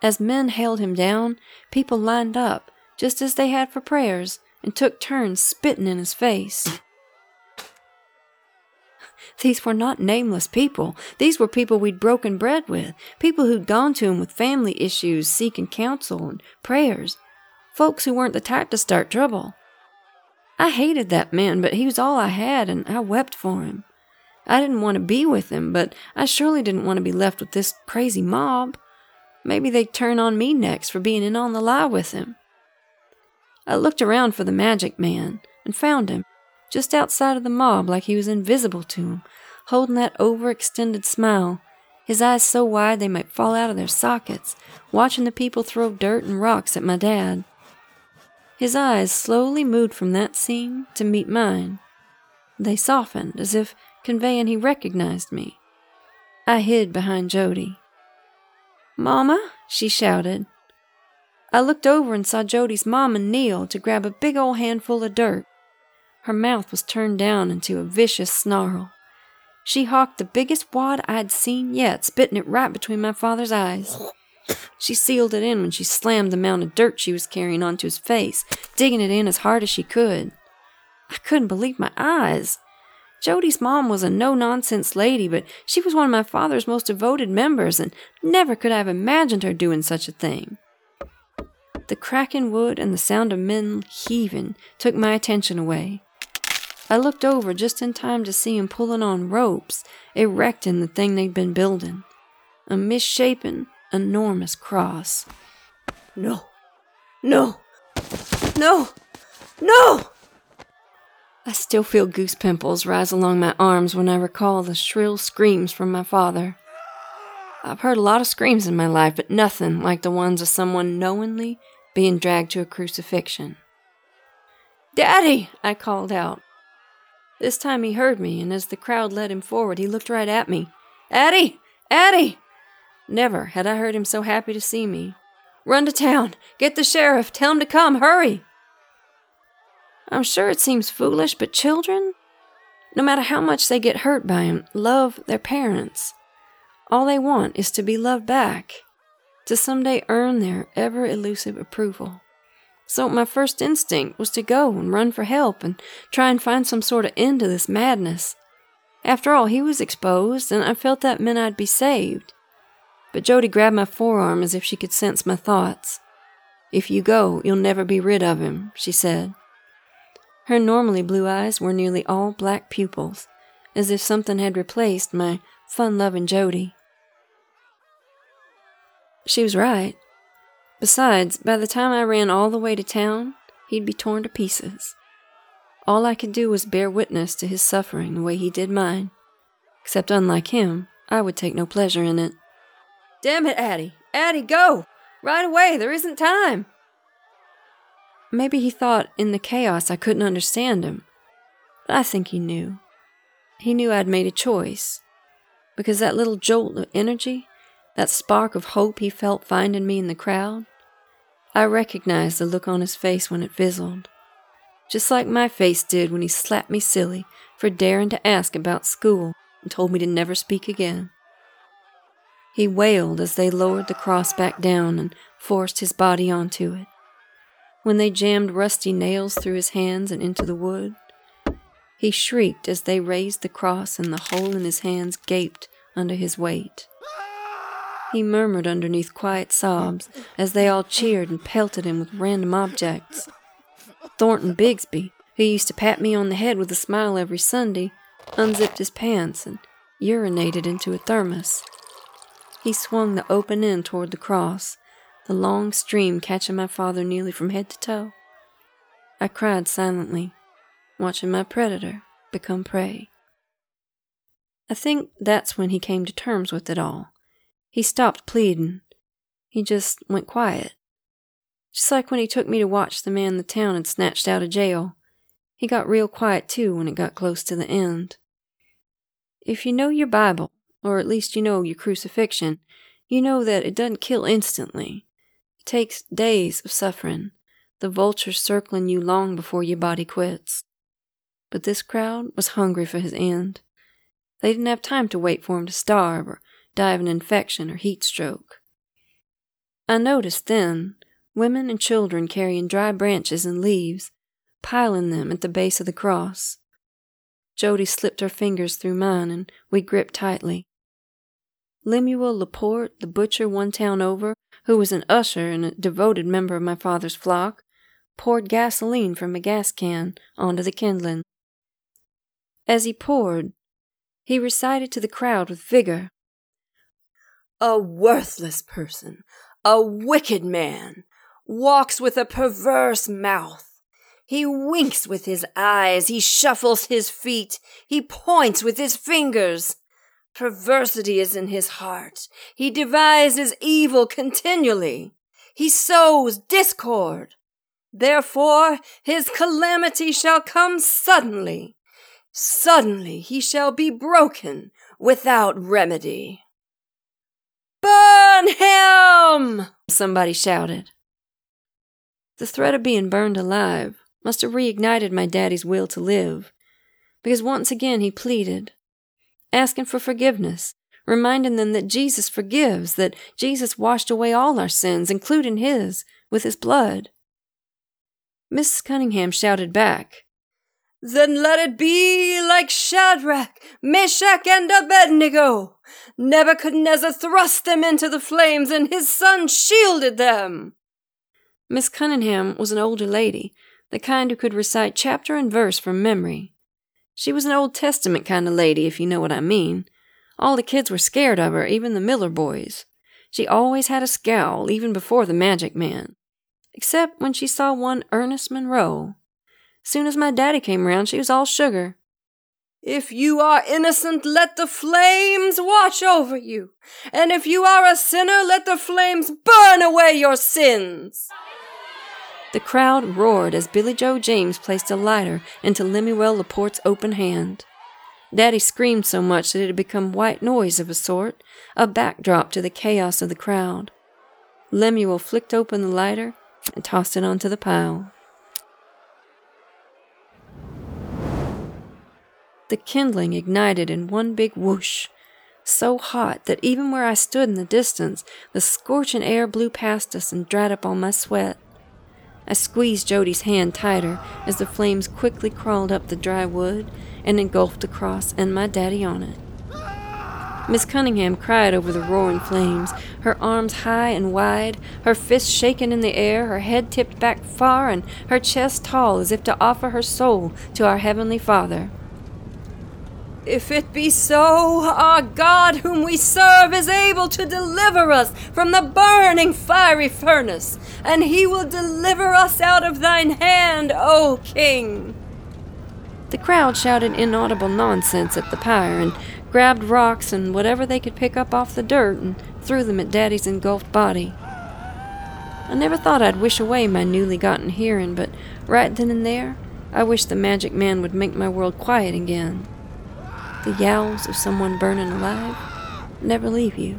As men held him down, people lined up, just as they had for prayers, and took turns spitting in his face. These were not nameless people. These were people we'd broken bread with, people who'd gone to him with family issues, seeking counsel and prayers, folks who weren't the type to start trouble. I hated that man, but he was all I had, and I wept for him. I didn't want to be with him, but I surely didn't want to be left with this crazy mob. Maybe they'd turn on me next for being in on the lie with him. I looked around for the magic man and found him, just outside of the mob like he was invisible to him, holding that overextended smile, his eyes so wide they might fall out of their sockets, watching the people throw dirt and rocks at my dad. His eyes slowly moved from that scene to meet mine. They softened, as if conveying he recognized me. I hid behind Jody. Mama, she shouted. I looked over and saw Jody's mama kneel to grab a big old handful of dirt. Her mouth was turned down into a vicious snarl. She hawked the biggest wad I'd seen yet, spitting it right between my father's eyes. She sealed it in when she slammed the mound of dirt she was carrying onto his face, digging it in as hard as she could. I couldn't believe my eyes. Jody's mom was a no nonsense lady, but she was one of my father's most devoted members, and never could I have imagined her doing such a thing. The cracking wood and the sound of men heaving took my attention away. I looked over just in time to see him pulling on ropes, erecting the thing they'd been building. A misshapen, enormous cross. No, no, no, no! I still feel goose pimples rise along my arms when I recall the shrill screams from my father. I've heard a lot of screams in my life, but nothing like the ones of someone knowingly being dragged to a crucifixion. Daddy! I called out. This time he heard me, and as the crowd led him forward, he looked right at me. Addie! Addie! Never had I heard him so happy to see me. Run to town! Get the sheriff! Tell him to come! Hurry! I'm sure it seems foolish, but children, no matter how much they get hurt by him, love their parents. All they want is to be loved back, to someday earn their ever elusive approval. So my first instinct was to go and run for help and try and find some sort of end to this madness. After all, he was exposed, and I felt that meant I'd be saved. But Jody grabbed my forearm as if she could sense my thoughts. If you go, you'll never be rid of him, she said. Her normally blue eyes were nearly all black pupils, as if something had replaced my fun loving Jody. She was right. Besides, by the time I ran all the way to town, he'd be torn to pieces. All I could do was bear witness to his suffering the way he did mine. Except, unlike him, I would take no pleasure in it. Damn it, Addie! Addie, go! Right away, there isn't time! Maybe he thought in the chaos I couldn't understand him, but I think he knew. He knew I'd made a choice, because that little jolt of energy, that spark of hope he felt finding me in the crowd, I recognized the look on his face when it fizzled. just like my face did when he slapped me silly for daring to ask about school and told me to never speak again. He wailed as they lowered the cross back down and forced his body onto it. When they jammed rusty nails through his hands and into the wood, he shrieked as they raised the cross and the hole in his hands gaped under his weight. He murmured underneath quiet sobs as they all cheered and pelted him with random objects. Thornton Bigsby, who used to pat me on the head with a smile every Sunday, unzipped his pants and urinated into a thermos. He swung the open end toward the cross, the long stream catching my father nearly from head to toe. I cried silently, watching my predator become prey. I think that's when he came to terms with it all. He stopped pleading. He just went quiet. Just like when he took me to watch the man the town had snatched out of jail. He got real quiet too when it got close to the end. If you know your Bible, or at least you know your crucifixion, you know that it doesn't kill instantly. It takes days of suffering, the vultures circling you long before your body quits. But this crowd was hungry for his end. They didn't have time to wait for him to starve or die of an infection or heat stroke. I noticed then women and children carrying dry branches and leaves, piling them at the base of the cross. Jody slipped her fingers through mine and we gripped tightly. Lemuel Laporte, the butcher one town over, who was an usher and a devoted member of my father's flock, poured gasoline from a gas can onto the kindling. As he poured, he recited to the crowd with vigor A worthless person, a wicked man, walks with a perverse mouth. He winks with his eyes, he shuffles his feet, he points with his fingers. Perversity is in his heart. He devises evil continually. He sows discord. Therefore his calamity shall come suddenly. Suddenly he shall be broken without remedy. Burn him! Somebody shouted. The threat of being burned alive must have reignited my daddy's will to live, because once again he pleaded, asking for forgiveness, reminding them that Jesus forgives, that Jesus washed away all our sins, including his, with his blood. Mrs. Cunningham shouted back, Then let it be like Shadrach, Meshach, and Abednego. Nebuchadnezzar thrust them into the flames, and his son shielded them. Miss Cunningham was an older lady, the kind who could recite chapter and verse from memory. She was an Old Testament kind of lady, if you know what I mean. All the kids were scared of her, even the Miller boys. She always had a scowl, even before the magic man. Except when she saw one Ernest Monroe. Soon as my daddy came round, she was all sugar. If you are innocent, let the flames watch over you. And if you are a sinner, let the flames burn away your sins. The crowd roared as Billy Joe James placed a lighter into Lemuel Laporte's open hand. Daddy screamed so much that it had become white noise of a sort, a backdrop to the chaos of the crowd. Lemuel flicked open the lighter and tossed it onto the pile. The kindling ignited in one big whoosh, so hot that even where I stood in the distance, the scorching air blew past us and dried up all my sweat. I squeezed Jody's hand tighter as the flames quickly crawled up the dry wood and engulfed the cross and my daddy on it. Miss Cunningham cried over the roaring flames, her arms high and wide, her fists shaking in the air, her head tipped back far, and her chest tall as if to offer her soul to our Heavenly Father. If it be so, our God, whom we serve, is able to deliver us from the burning fiery furnace, and he will deliver us out of thine hand, O King. The crowd shouted inaudible nonsense at the pyre and grabbed rocks and whatever they could pick up off the dirt and threw them at Daddy's engulfed body. I never thought I'd wish away my newly gotten hearing, but right then and there, I wished the magic man would make my world quiet again. The yowls of someone burning alive never leave you.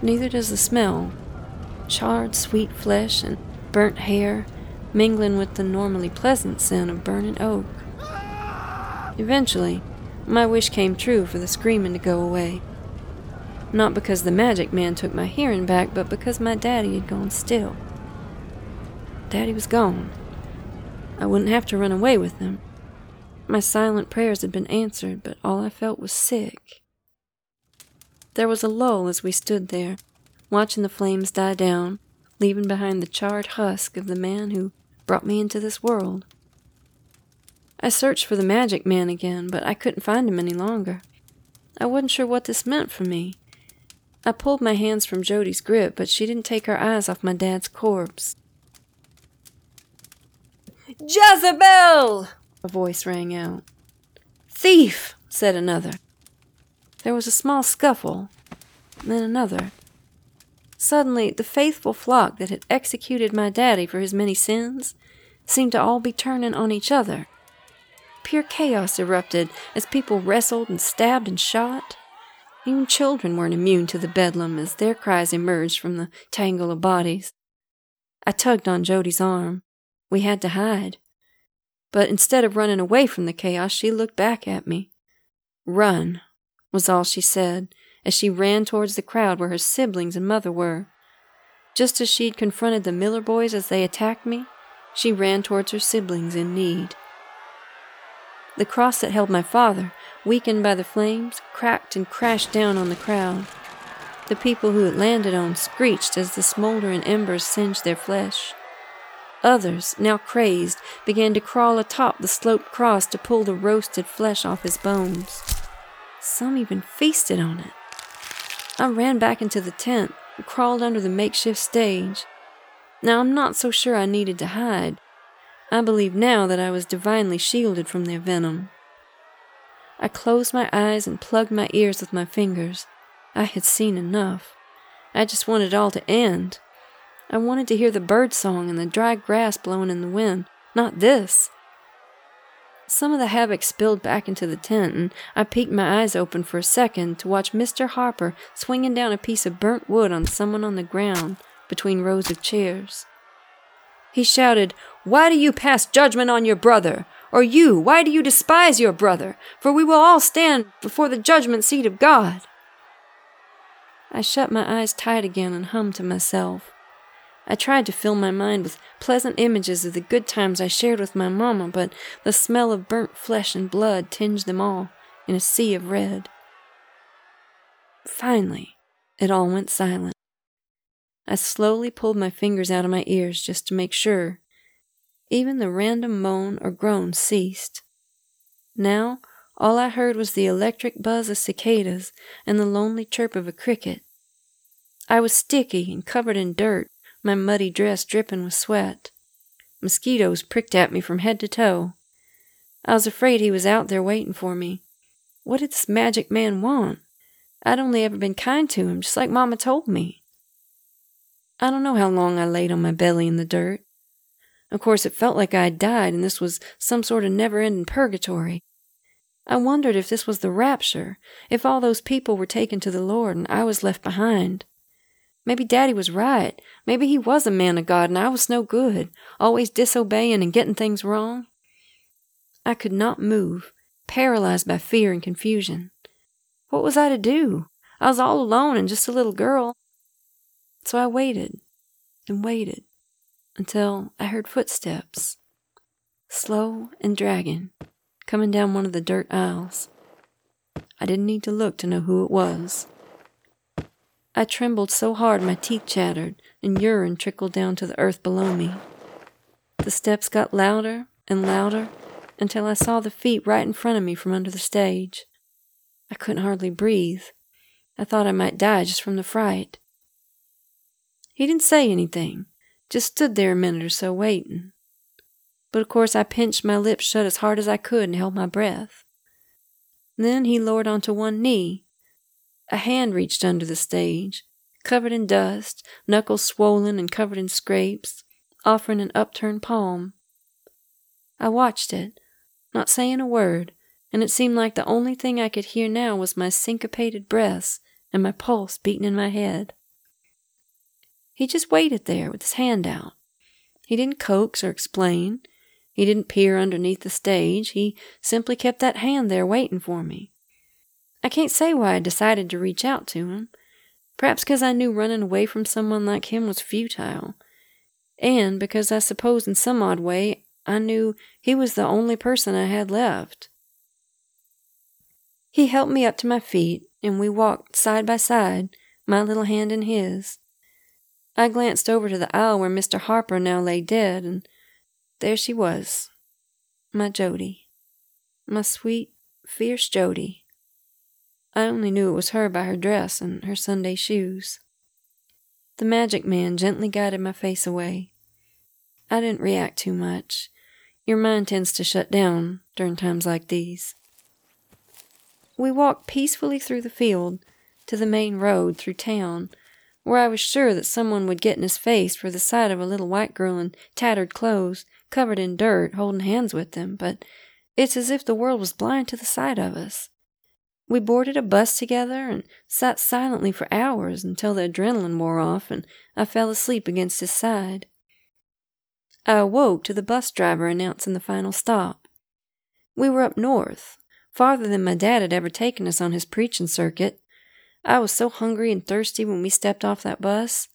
Neither does the smell. Charred, sweet flesh and burnt hair, mingling with the normally pleasant scent of burning oak. Eventually, my wish came true for the screaming to go away. Not because the magic man took my hearing back, but because my daddy had gone still. Daddy was gone. I wouldn't have to run away with him. My silent prayers had been answered, but all I felt was sick. There was a lull as we stood there, watching the flames die down, leaving behind the charred husk of the man who brought me into this world. I searched for the magic man again, but I couldn't find him any longer. I wasn't sure what this meant for me. I pulled my hands from Jody's grip, but she didn't take her eyes off my dad's corpse. Jezebel! A voice rang out. Thief! said another. There was a small scuffle, then another. Suddenly, the faithful flock that had executed my daddy for his many sins seemed to all be turning on each other. Pure chaos erupted as people wrestled and stabbed and shot. Even children weren't immune to the bedlam as their cries emerged from the tangle of bodies. I tugged on Jody's arm. We had to hide. But instead of running away from the chaos, she looked back at me. Run, was all she said as she ran towards the crowd where her siblings and mother were. Just as she'd confronted the Miller boys as they attacked me, she ran towards her siblings in need. The cross that held my father, weakened by the flames, cracked and crashed down on the crowd. The people who it landed on screeched as the smoldering embers singed their flesh. Others, now crazed, began to crawl atop the sloped cross to pull the roasted flesh off his bones. Some even feasted on it. I ran back into the tent and crawled under the makeshift stage. Now, I'm not so sure I needed to hide. I believe now that I was divinely shielded from their venom. I closed my eyes and plugged my ears with my fingers. I had seen enough. I just wanted all to end. I wanted to hear the bird song and the dry grass blowing in the wind, not this. Some of the havoc spilled back into the tent, and I peeked my eyes open for a second to watch Mr. Harper swinging down a piece of burnt wood on someone on the ground between rows of chairs. He shouted, Why do you pass judgment on your brother? Or you, why do you despise your brother? For we will all stand before the judgment seat of God. I shut my eyes tight again and hummed to myself. I tried to fill my mind with pleasant images of the good times I shared with my mamma, but the smell of burnt flesh and blood tinged them all in a sea of red. Finally, it all went silent. I slowly pulled my fingers out of my ears just to make sure. Even the random moan or groan ceased. Now, all I heard was the electric buzz of cicadas and the lonely chirp of a cricket. I was sticky and covered in dirt, my muddy dress dripping with sweat. Mosquitoes pricked at me from head to toe. I was afraid he was out there waiting for me. What did this magic man want? I'd only ever been kind to him, just like Mamma told me. I don't know how long I laid on my belly in the dirt. Of course, it felt like I had died and this was some sort of never ending purgatory. I wondered if this was the rapture, if all those people were taken to the Lord and I was left behind. Maybe Daddy was right. Maybe he was a man of God and I was no good, always disobeying and getting things wrong. I could not move, paralyzed by fear and confusion. What was I to do? I was all alone and just a little girl. So I waited and waited until I heard footsteps, slow and dragging, coming down one of the dirt aisles. I didn't need to look to know who it was. I trembled so hard my teeth chattered and urine trickled down to the earth below me. The steps got louder and louder until I saw the feet right in front of me from under the stage. I couldn't hardly breathe. I thought I might die just from the fright. He didn't say anything, just stood there a minute or so waiting. But of course I pinched my lips shut as hard as I could and held my breath. Then he lowered onto one knee a hand reached under the stage, covered in dust, knuckles swollen and covered in scrapes, offering an upturned palm. I watched it, not saying a word, and it seemed like the only thing I could hear now was my syncopated breaths and my pulse beating in my head. He just waited there with his hand out, He didn't coax or explain. He didn't peer underneath the stage. He simply kept that hand there waiting for me. I can't say why I decided to reach out to him. Perhaps because I knew running away from someone like him was futile. And because I suppose in some odd way I knew he was the only person I had left. He helped me up to my feet, and we walked side by side, my little hand in his. I glanced over to the aisle where Mr. Harper now lay dead, and there she was, my Jody, my sweet, fierce Jody. I only knew it was her by her dress and her Sunday shoes. The magic man gently guided my face away. I didn't react too much. Your mind tends to shut down during times like these. We walked peacefully through the field to the main road through town, where I was sure that someone would get in his face for the sight of a little white girl in tattered clothes, covered in dirt, holding hands with them, but it's as if the world was blind to the sight of us. We boarded a bus together and sat silently for hours until the adrenaline wore off and I fell asleep against his side. I awoke to the bus driver announcing the final stop. We were up north, farther than my dad had ever taken us on his preaching circuit. I was so hungry and thirsty when we stepped off that bus.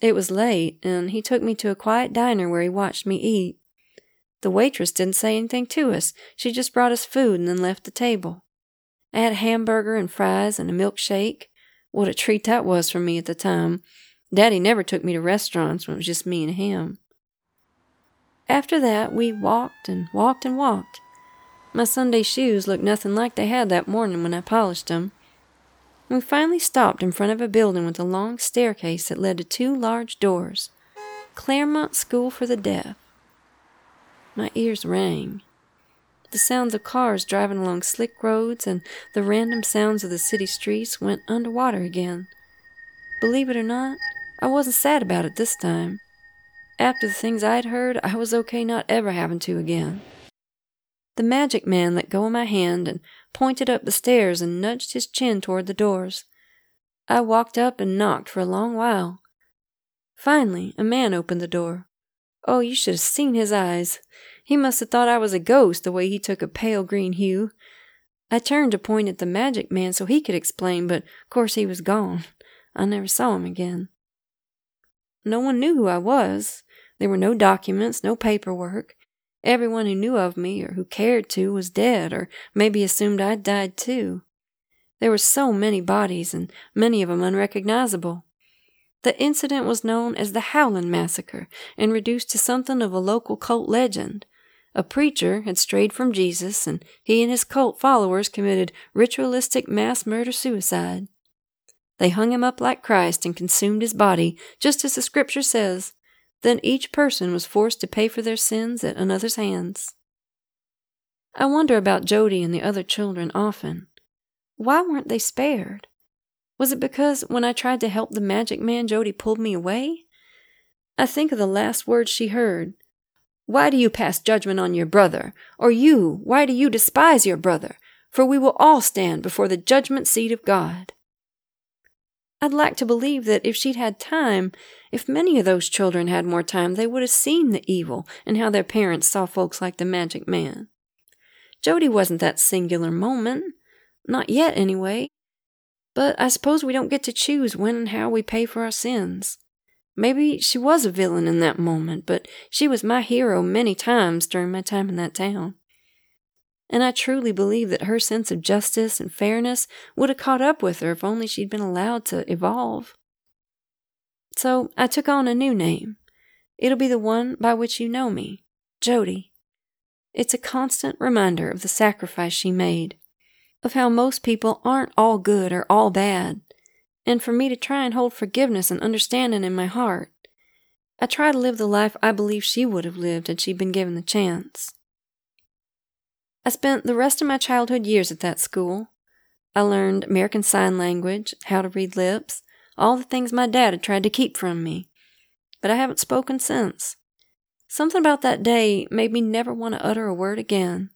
It was late, and he took me to a quiet diner where he watched me eat. The waitress didn't say anything to us. She just brought us food and then left the table. I had a hamburger and fries and a milkshake. What a treat that was for me at the time. Daddy never took me to restaurants when it was just me and him. After that, we walked and walked and walked. My Sunday shoes looked nothing like they had that morning when I polished them. We finally stopped in front of a building with a long staircase that led to two large doors Claremont School for the Deaf. My ears rang. The sounds of cars driving along slick roads and the random sounds of the city streets went underwater again. Believe it or not, I wasn't sad about it this time. After the things I'd heard, I was okay not ever having to again. The magic man let go of my hand and pointed up the stairs and nudged his chin toward the doors. I walked up and knocked for a long while. Finally, a man opened the door. Oh, you should have seen his eyes. He must have thought I was a ghost the way he took a pale green hue. I turned to point at the magic man so he could explain, but of course he was gone. I never saw him again. No one knew who I was. There were no documents, no paperwork. Everyone who knew of me or who cared to was dead or maybe assumed I'd died too. There were so many bodies and many of them unrecognizable. The incident was known as the Howland Massacre and reduced to something of a local cult legend. A preacher had strayed from Jesus, and he and his cult followers committed ritualistic mass murder suicide. They hung him up like Christ and consumed his body, just as the scripture says, then each person was forced to pay for their sins at another's hands. I wonder about Jody and the other children often. Why weren't they spared? Was it because when I tried to help the magic man, Jody pulled me away? I think of the last words she heard. Why do you pass judgment on your brother? Or you, why do you despise your brother? For we will all stand before the judgment seat of God. I'd like to believe that if she'd had time, if many of those children had more time, they would have seen the evil and how their parents saw folks like the magic man. Jody wasn't that singular moment. Not yet, anyway. But I suppose we don't get to choose when and how we pay for our sins. Maybe she was a villain in that moment, but she was my hero many times during my time in that town and I truly believe that her sense of justice and fairness would have caught up with her if only she'd been allowed to evolve. So I took on a new name. It'll be the one by which you know me, Jody. It's a constant reminder of the sacrifice she made, of how most people aren't all good or all bad, and for me to try and hold forgiveness and understanding in my heart. I try to live the life I believe she would have lived had she been given the chance. I spent the rest of my childhood years at that school. I learned American Sign Language, how to read lips, all the things my dad had tried to keep from me. But I haven't spoken since. Something about that day made me never want to utter a word again.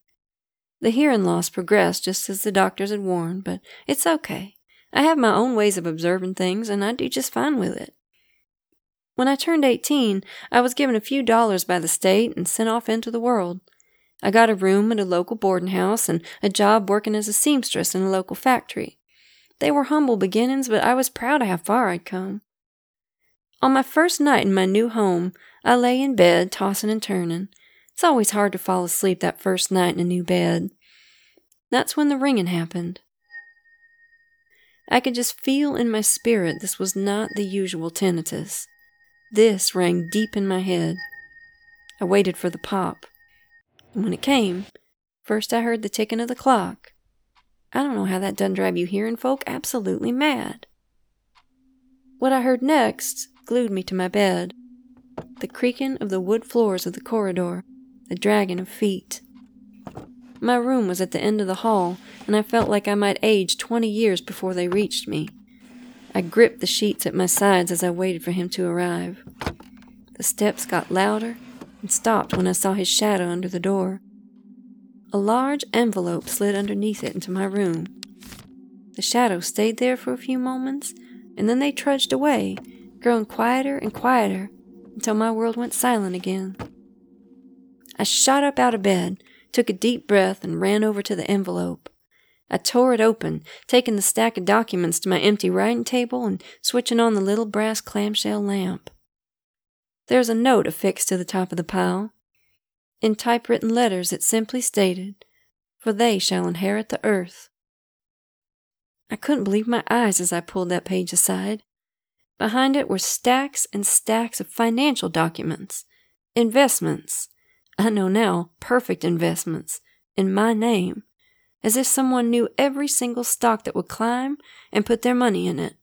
The hearing loss progressed just as the doctors had warned, but it's okay. I have my own ways of observing things, and I do just fine with it. When I turned 18, I was given a few dollars by the state and sent off into the world. I got a room at a local boarding house and a job working as a seamstress in a local factory. They were humble beginnings, but I was proud of how far I'd come. On my first night in my new home, I lay in bed, tossing and turning. It's always hard to fall asleep that first night in a new bed. That's when the ringing happened. I could just feel in my spirit this was not the usual tinnitus. This rang deep in my head. I waited for the pop. And when it came, first I heard the ticking of the clock. I don't know how that doesn't drive you hearing folk absolutely mad. What I heard next glued me to my bed the creaking of the wood floors of the corridor, the dragging of feet. My room was at the end of the hall, and I felt like I might age twenty years before they reached me. I gripped the sheets at my sides as I waited for him to arrive. The steps got louder and stopped when I saw his shadow under the door. A large envelope slid underneath it into my room. The shadow stayed there for a few moments, and then they trudged away, growing quieter and quieter until my world went silent again. I shot up out of bed, took a deep breath, and ran over to the envelope. I tore it open, taking the stack of documents to my empty writing table and switching on the little brass clamshell lamp. There's a note affixed to the top of the pile. In typewritten letters, it simply stated, For they shall inherit the earth. I couldn't believe my eyes as I pulled that page aside. Behind it were stacks and stacks of financial documents, investments. I know now, perfect investments, in my name, as if someone knew every single stock that would climb and put their money in it.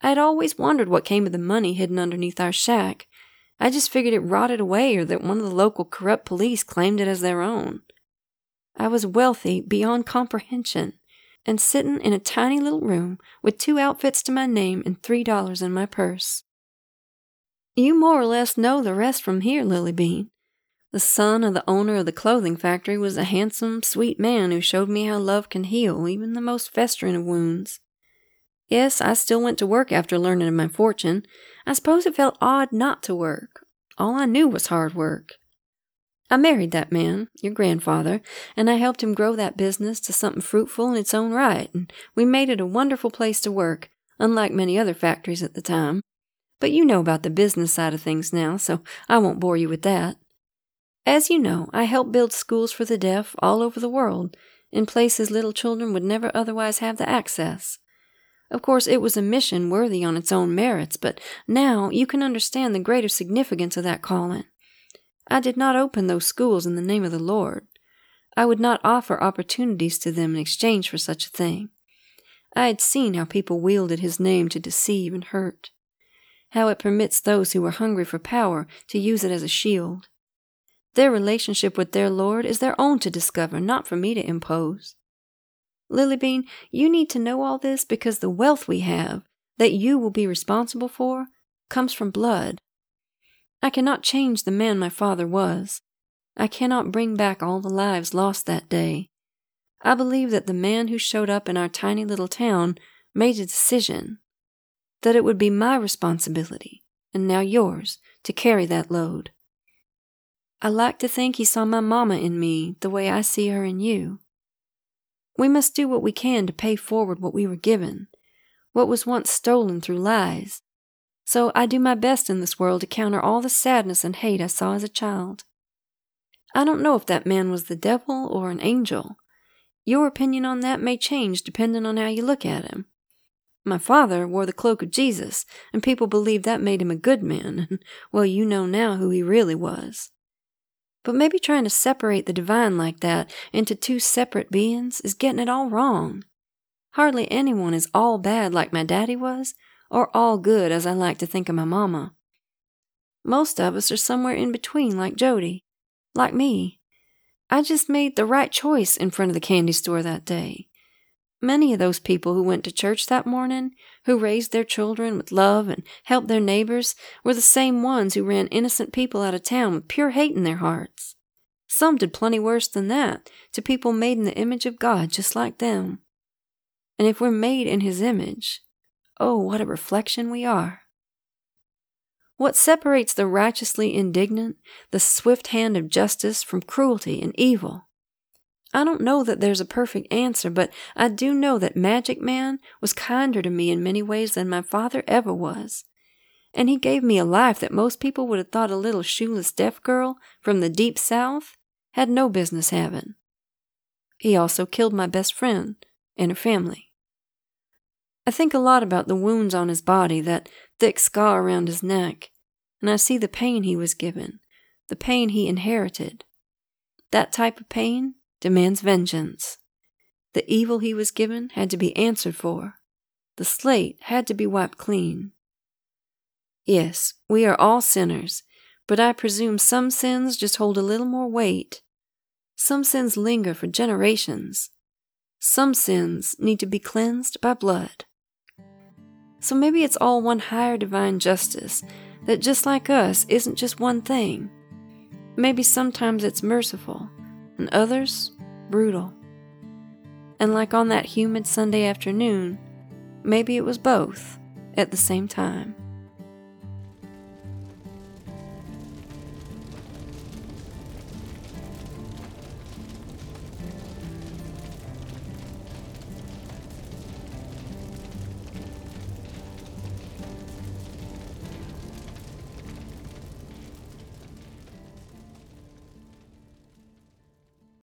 I had always wondered what came of the money hidden underneath our shack. I just figured it rotted away or that one of the local corrupt police claimed it as their own. I was wealthy beyond comprehension and sitting in a tiny little room with two outfits to my name and three dollars in my purse. You more or less know the rest from here, Lily Bean. The son of the owner of the clothing factory was a handsome, sweet man who showed me how love can heal even the most festering of wounds. Yes, I still went to work after learning of my fortune. I suppose it felt odd not to work. All I knew was hard work. I married that man, your grandfather, and I helped him grow that business to something fruitful in its own right, and we made it a wonderful place to work, unlike many other factories at the time. But you know about the business side of things now, so I won't bore you with that. As you know, I helped build schools for the deaf all over the world, in places little children would never otherwise have the access. Of course, it was a mission worthy on its own merits, but now you can understand the greater significance of that calling. I did not open those schools in the name of the Lord. I would not offer opportunities to them in exchange for such a thing. I had seen how people wielded his name to deceive and hurt, how it permits those who are hungry for power to use it as a shield. Their relationship with their Lord is their own to discover, not for me to impose. Lilybean, you need to know all this because the wealth we have, that you will be responsible for, comes from blood. I cannot change the man my father was. I cannot bring back all the lives lost that day. I believe that the man who showed up in our tiny little town made a decision that it would be my responsibility, and now yours, to carry that load. I like to think he saw my mamma in me the way I see her in you. We must do what we can to pay forward what we were given, what was once stolen through lies. So I do my best in this world to counter all the sadness and hate I saw as a child. I don't know if that man was the devil or an angel. Your opinion on that may change depending on how you look at him. My father wore the cloak of Jesus, and people believed that made him a good man, and well, you know now who he really was. But maybe trying to separate the divine like that into two separate beings is getting it all wrong. Hardly anyone is all bad like my daddy was, or all good as I like to think of my mama. Most of us are somewhere in between, like Jody, like me. I just made the right choice in front of the candy store that day. Many of those people who went to church that morning, who raised their children with love and helped their neighbors, were the same ones who ran innocent people out of town with pure hate in their hearts. Some did plenty worse than that to people made in the image of God just like them. And if we're made in His image, oh, what a reflection we are. What separates the righteously indignant, the swift hand of justice, from cruelty and evil? I don't know that there's a perfect answer, but I do know that Magic Man was kinder to me in many ways than my father ever was. And he gave me a life that most people would have thought a little shoeless deaf girl from the deep south had no business having. He also killed my best friend and her family. I think a lot about the wounds on his body, that thick scar around his neck, and I see the pain he was given, the pain he inherited. That type of pain demands vengeance. The evil he was given had to be answered for. The slate had to be wiped clean. Yes, we are all sinners, but I presume some sins just hold a little more weight. Some sins linger for generations. Some sins need to be cleansed by blood. So maybe it's all one higher divine justice that, just like us, isn't just one thing. Maybe sometimes it's merciful, and others brutal. And like on that humid Sunday afternoon, maybe it was both at the same time.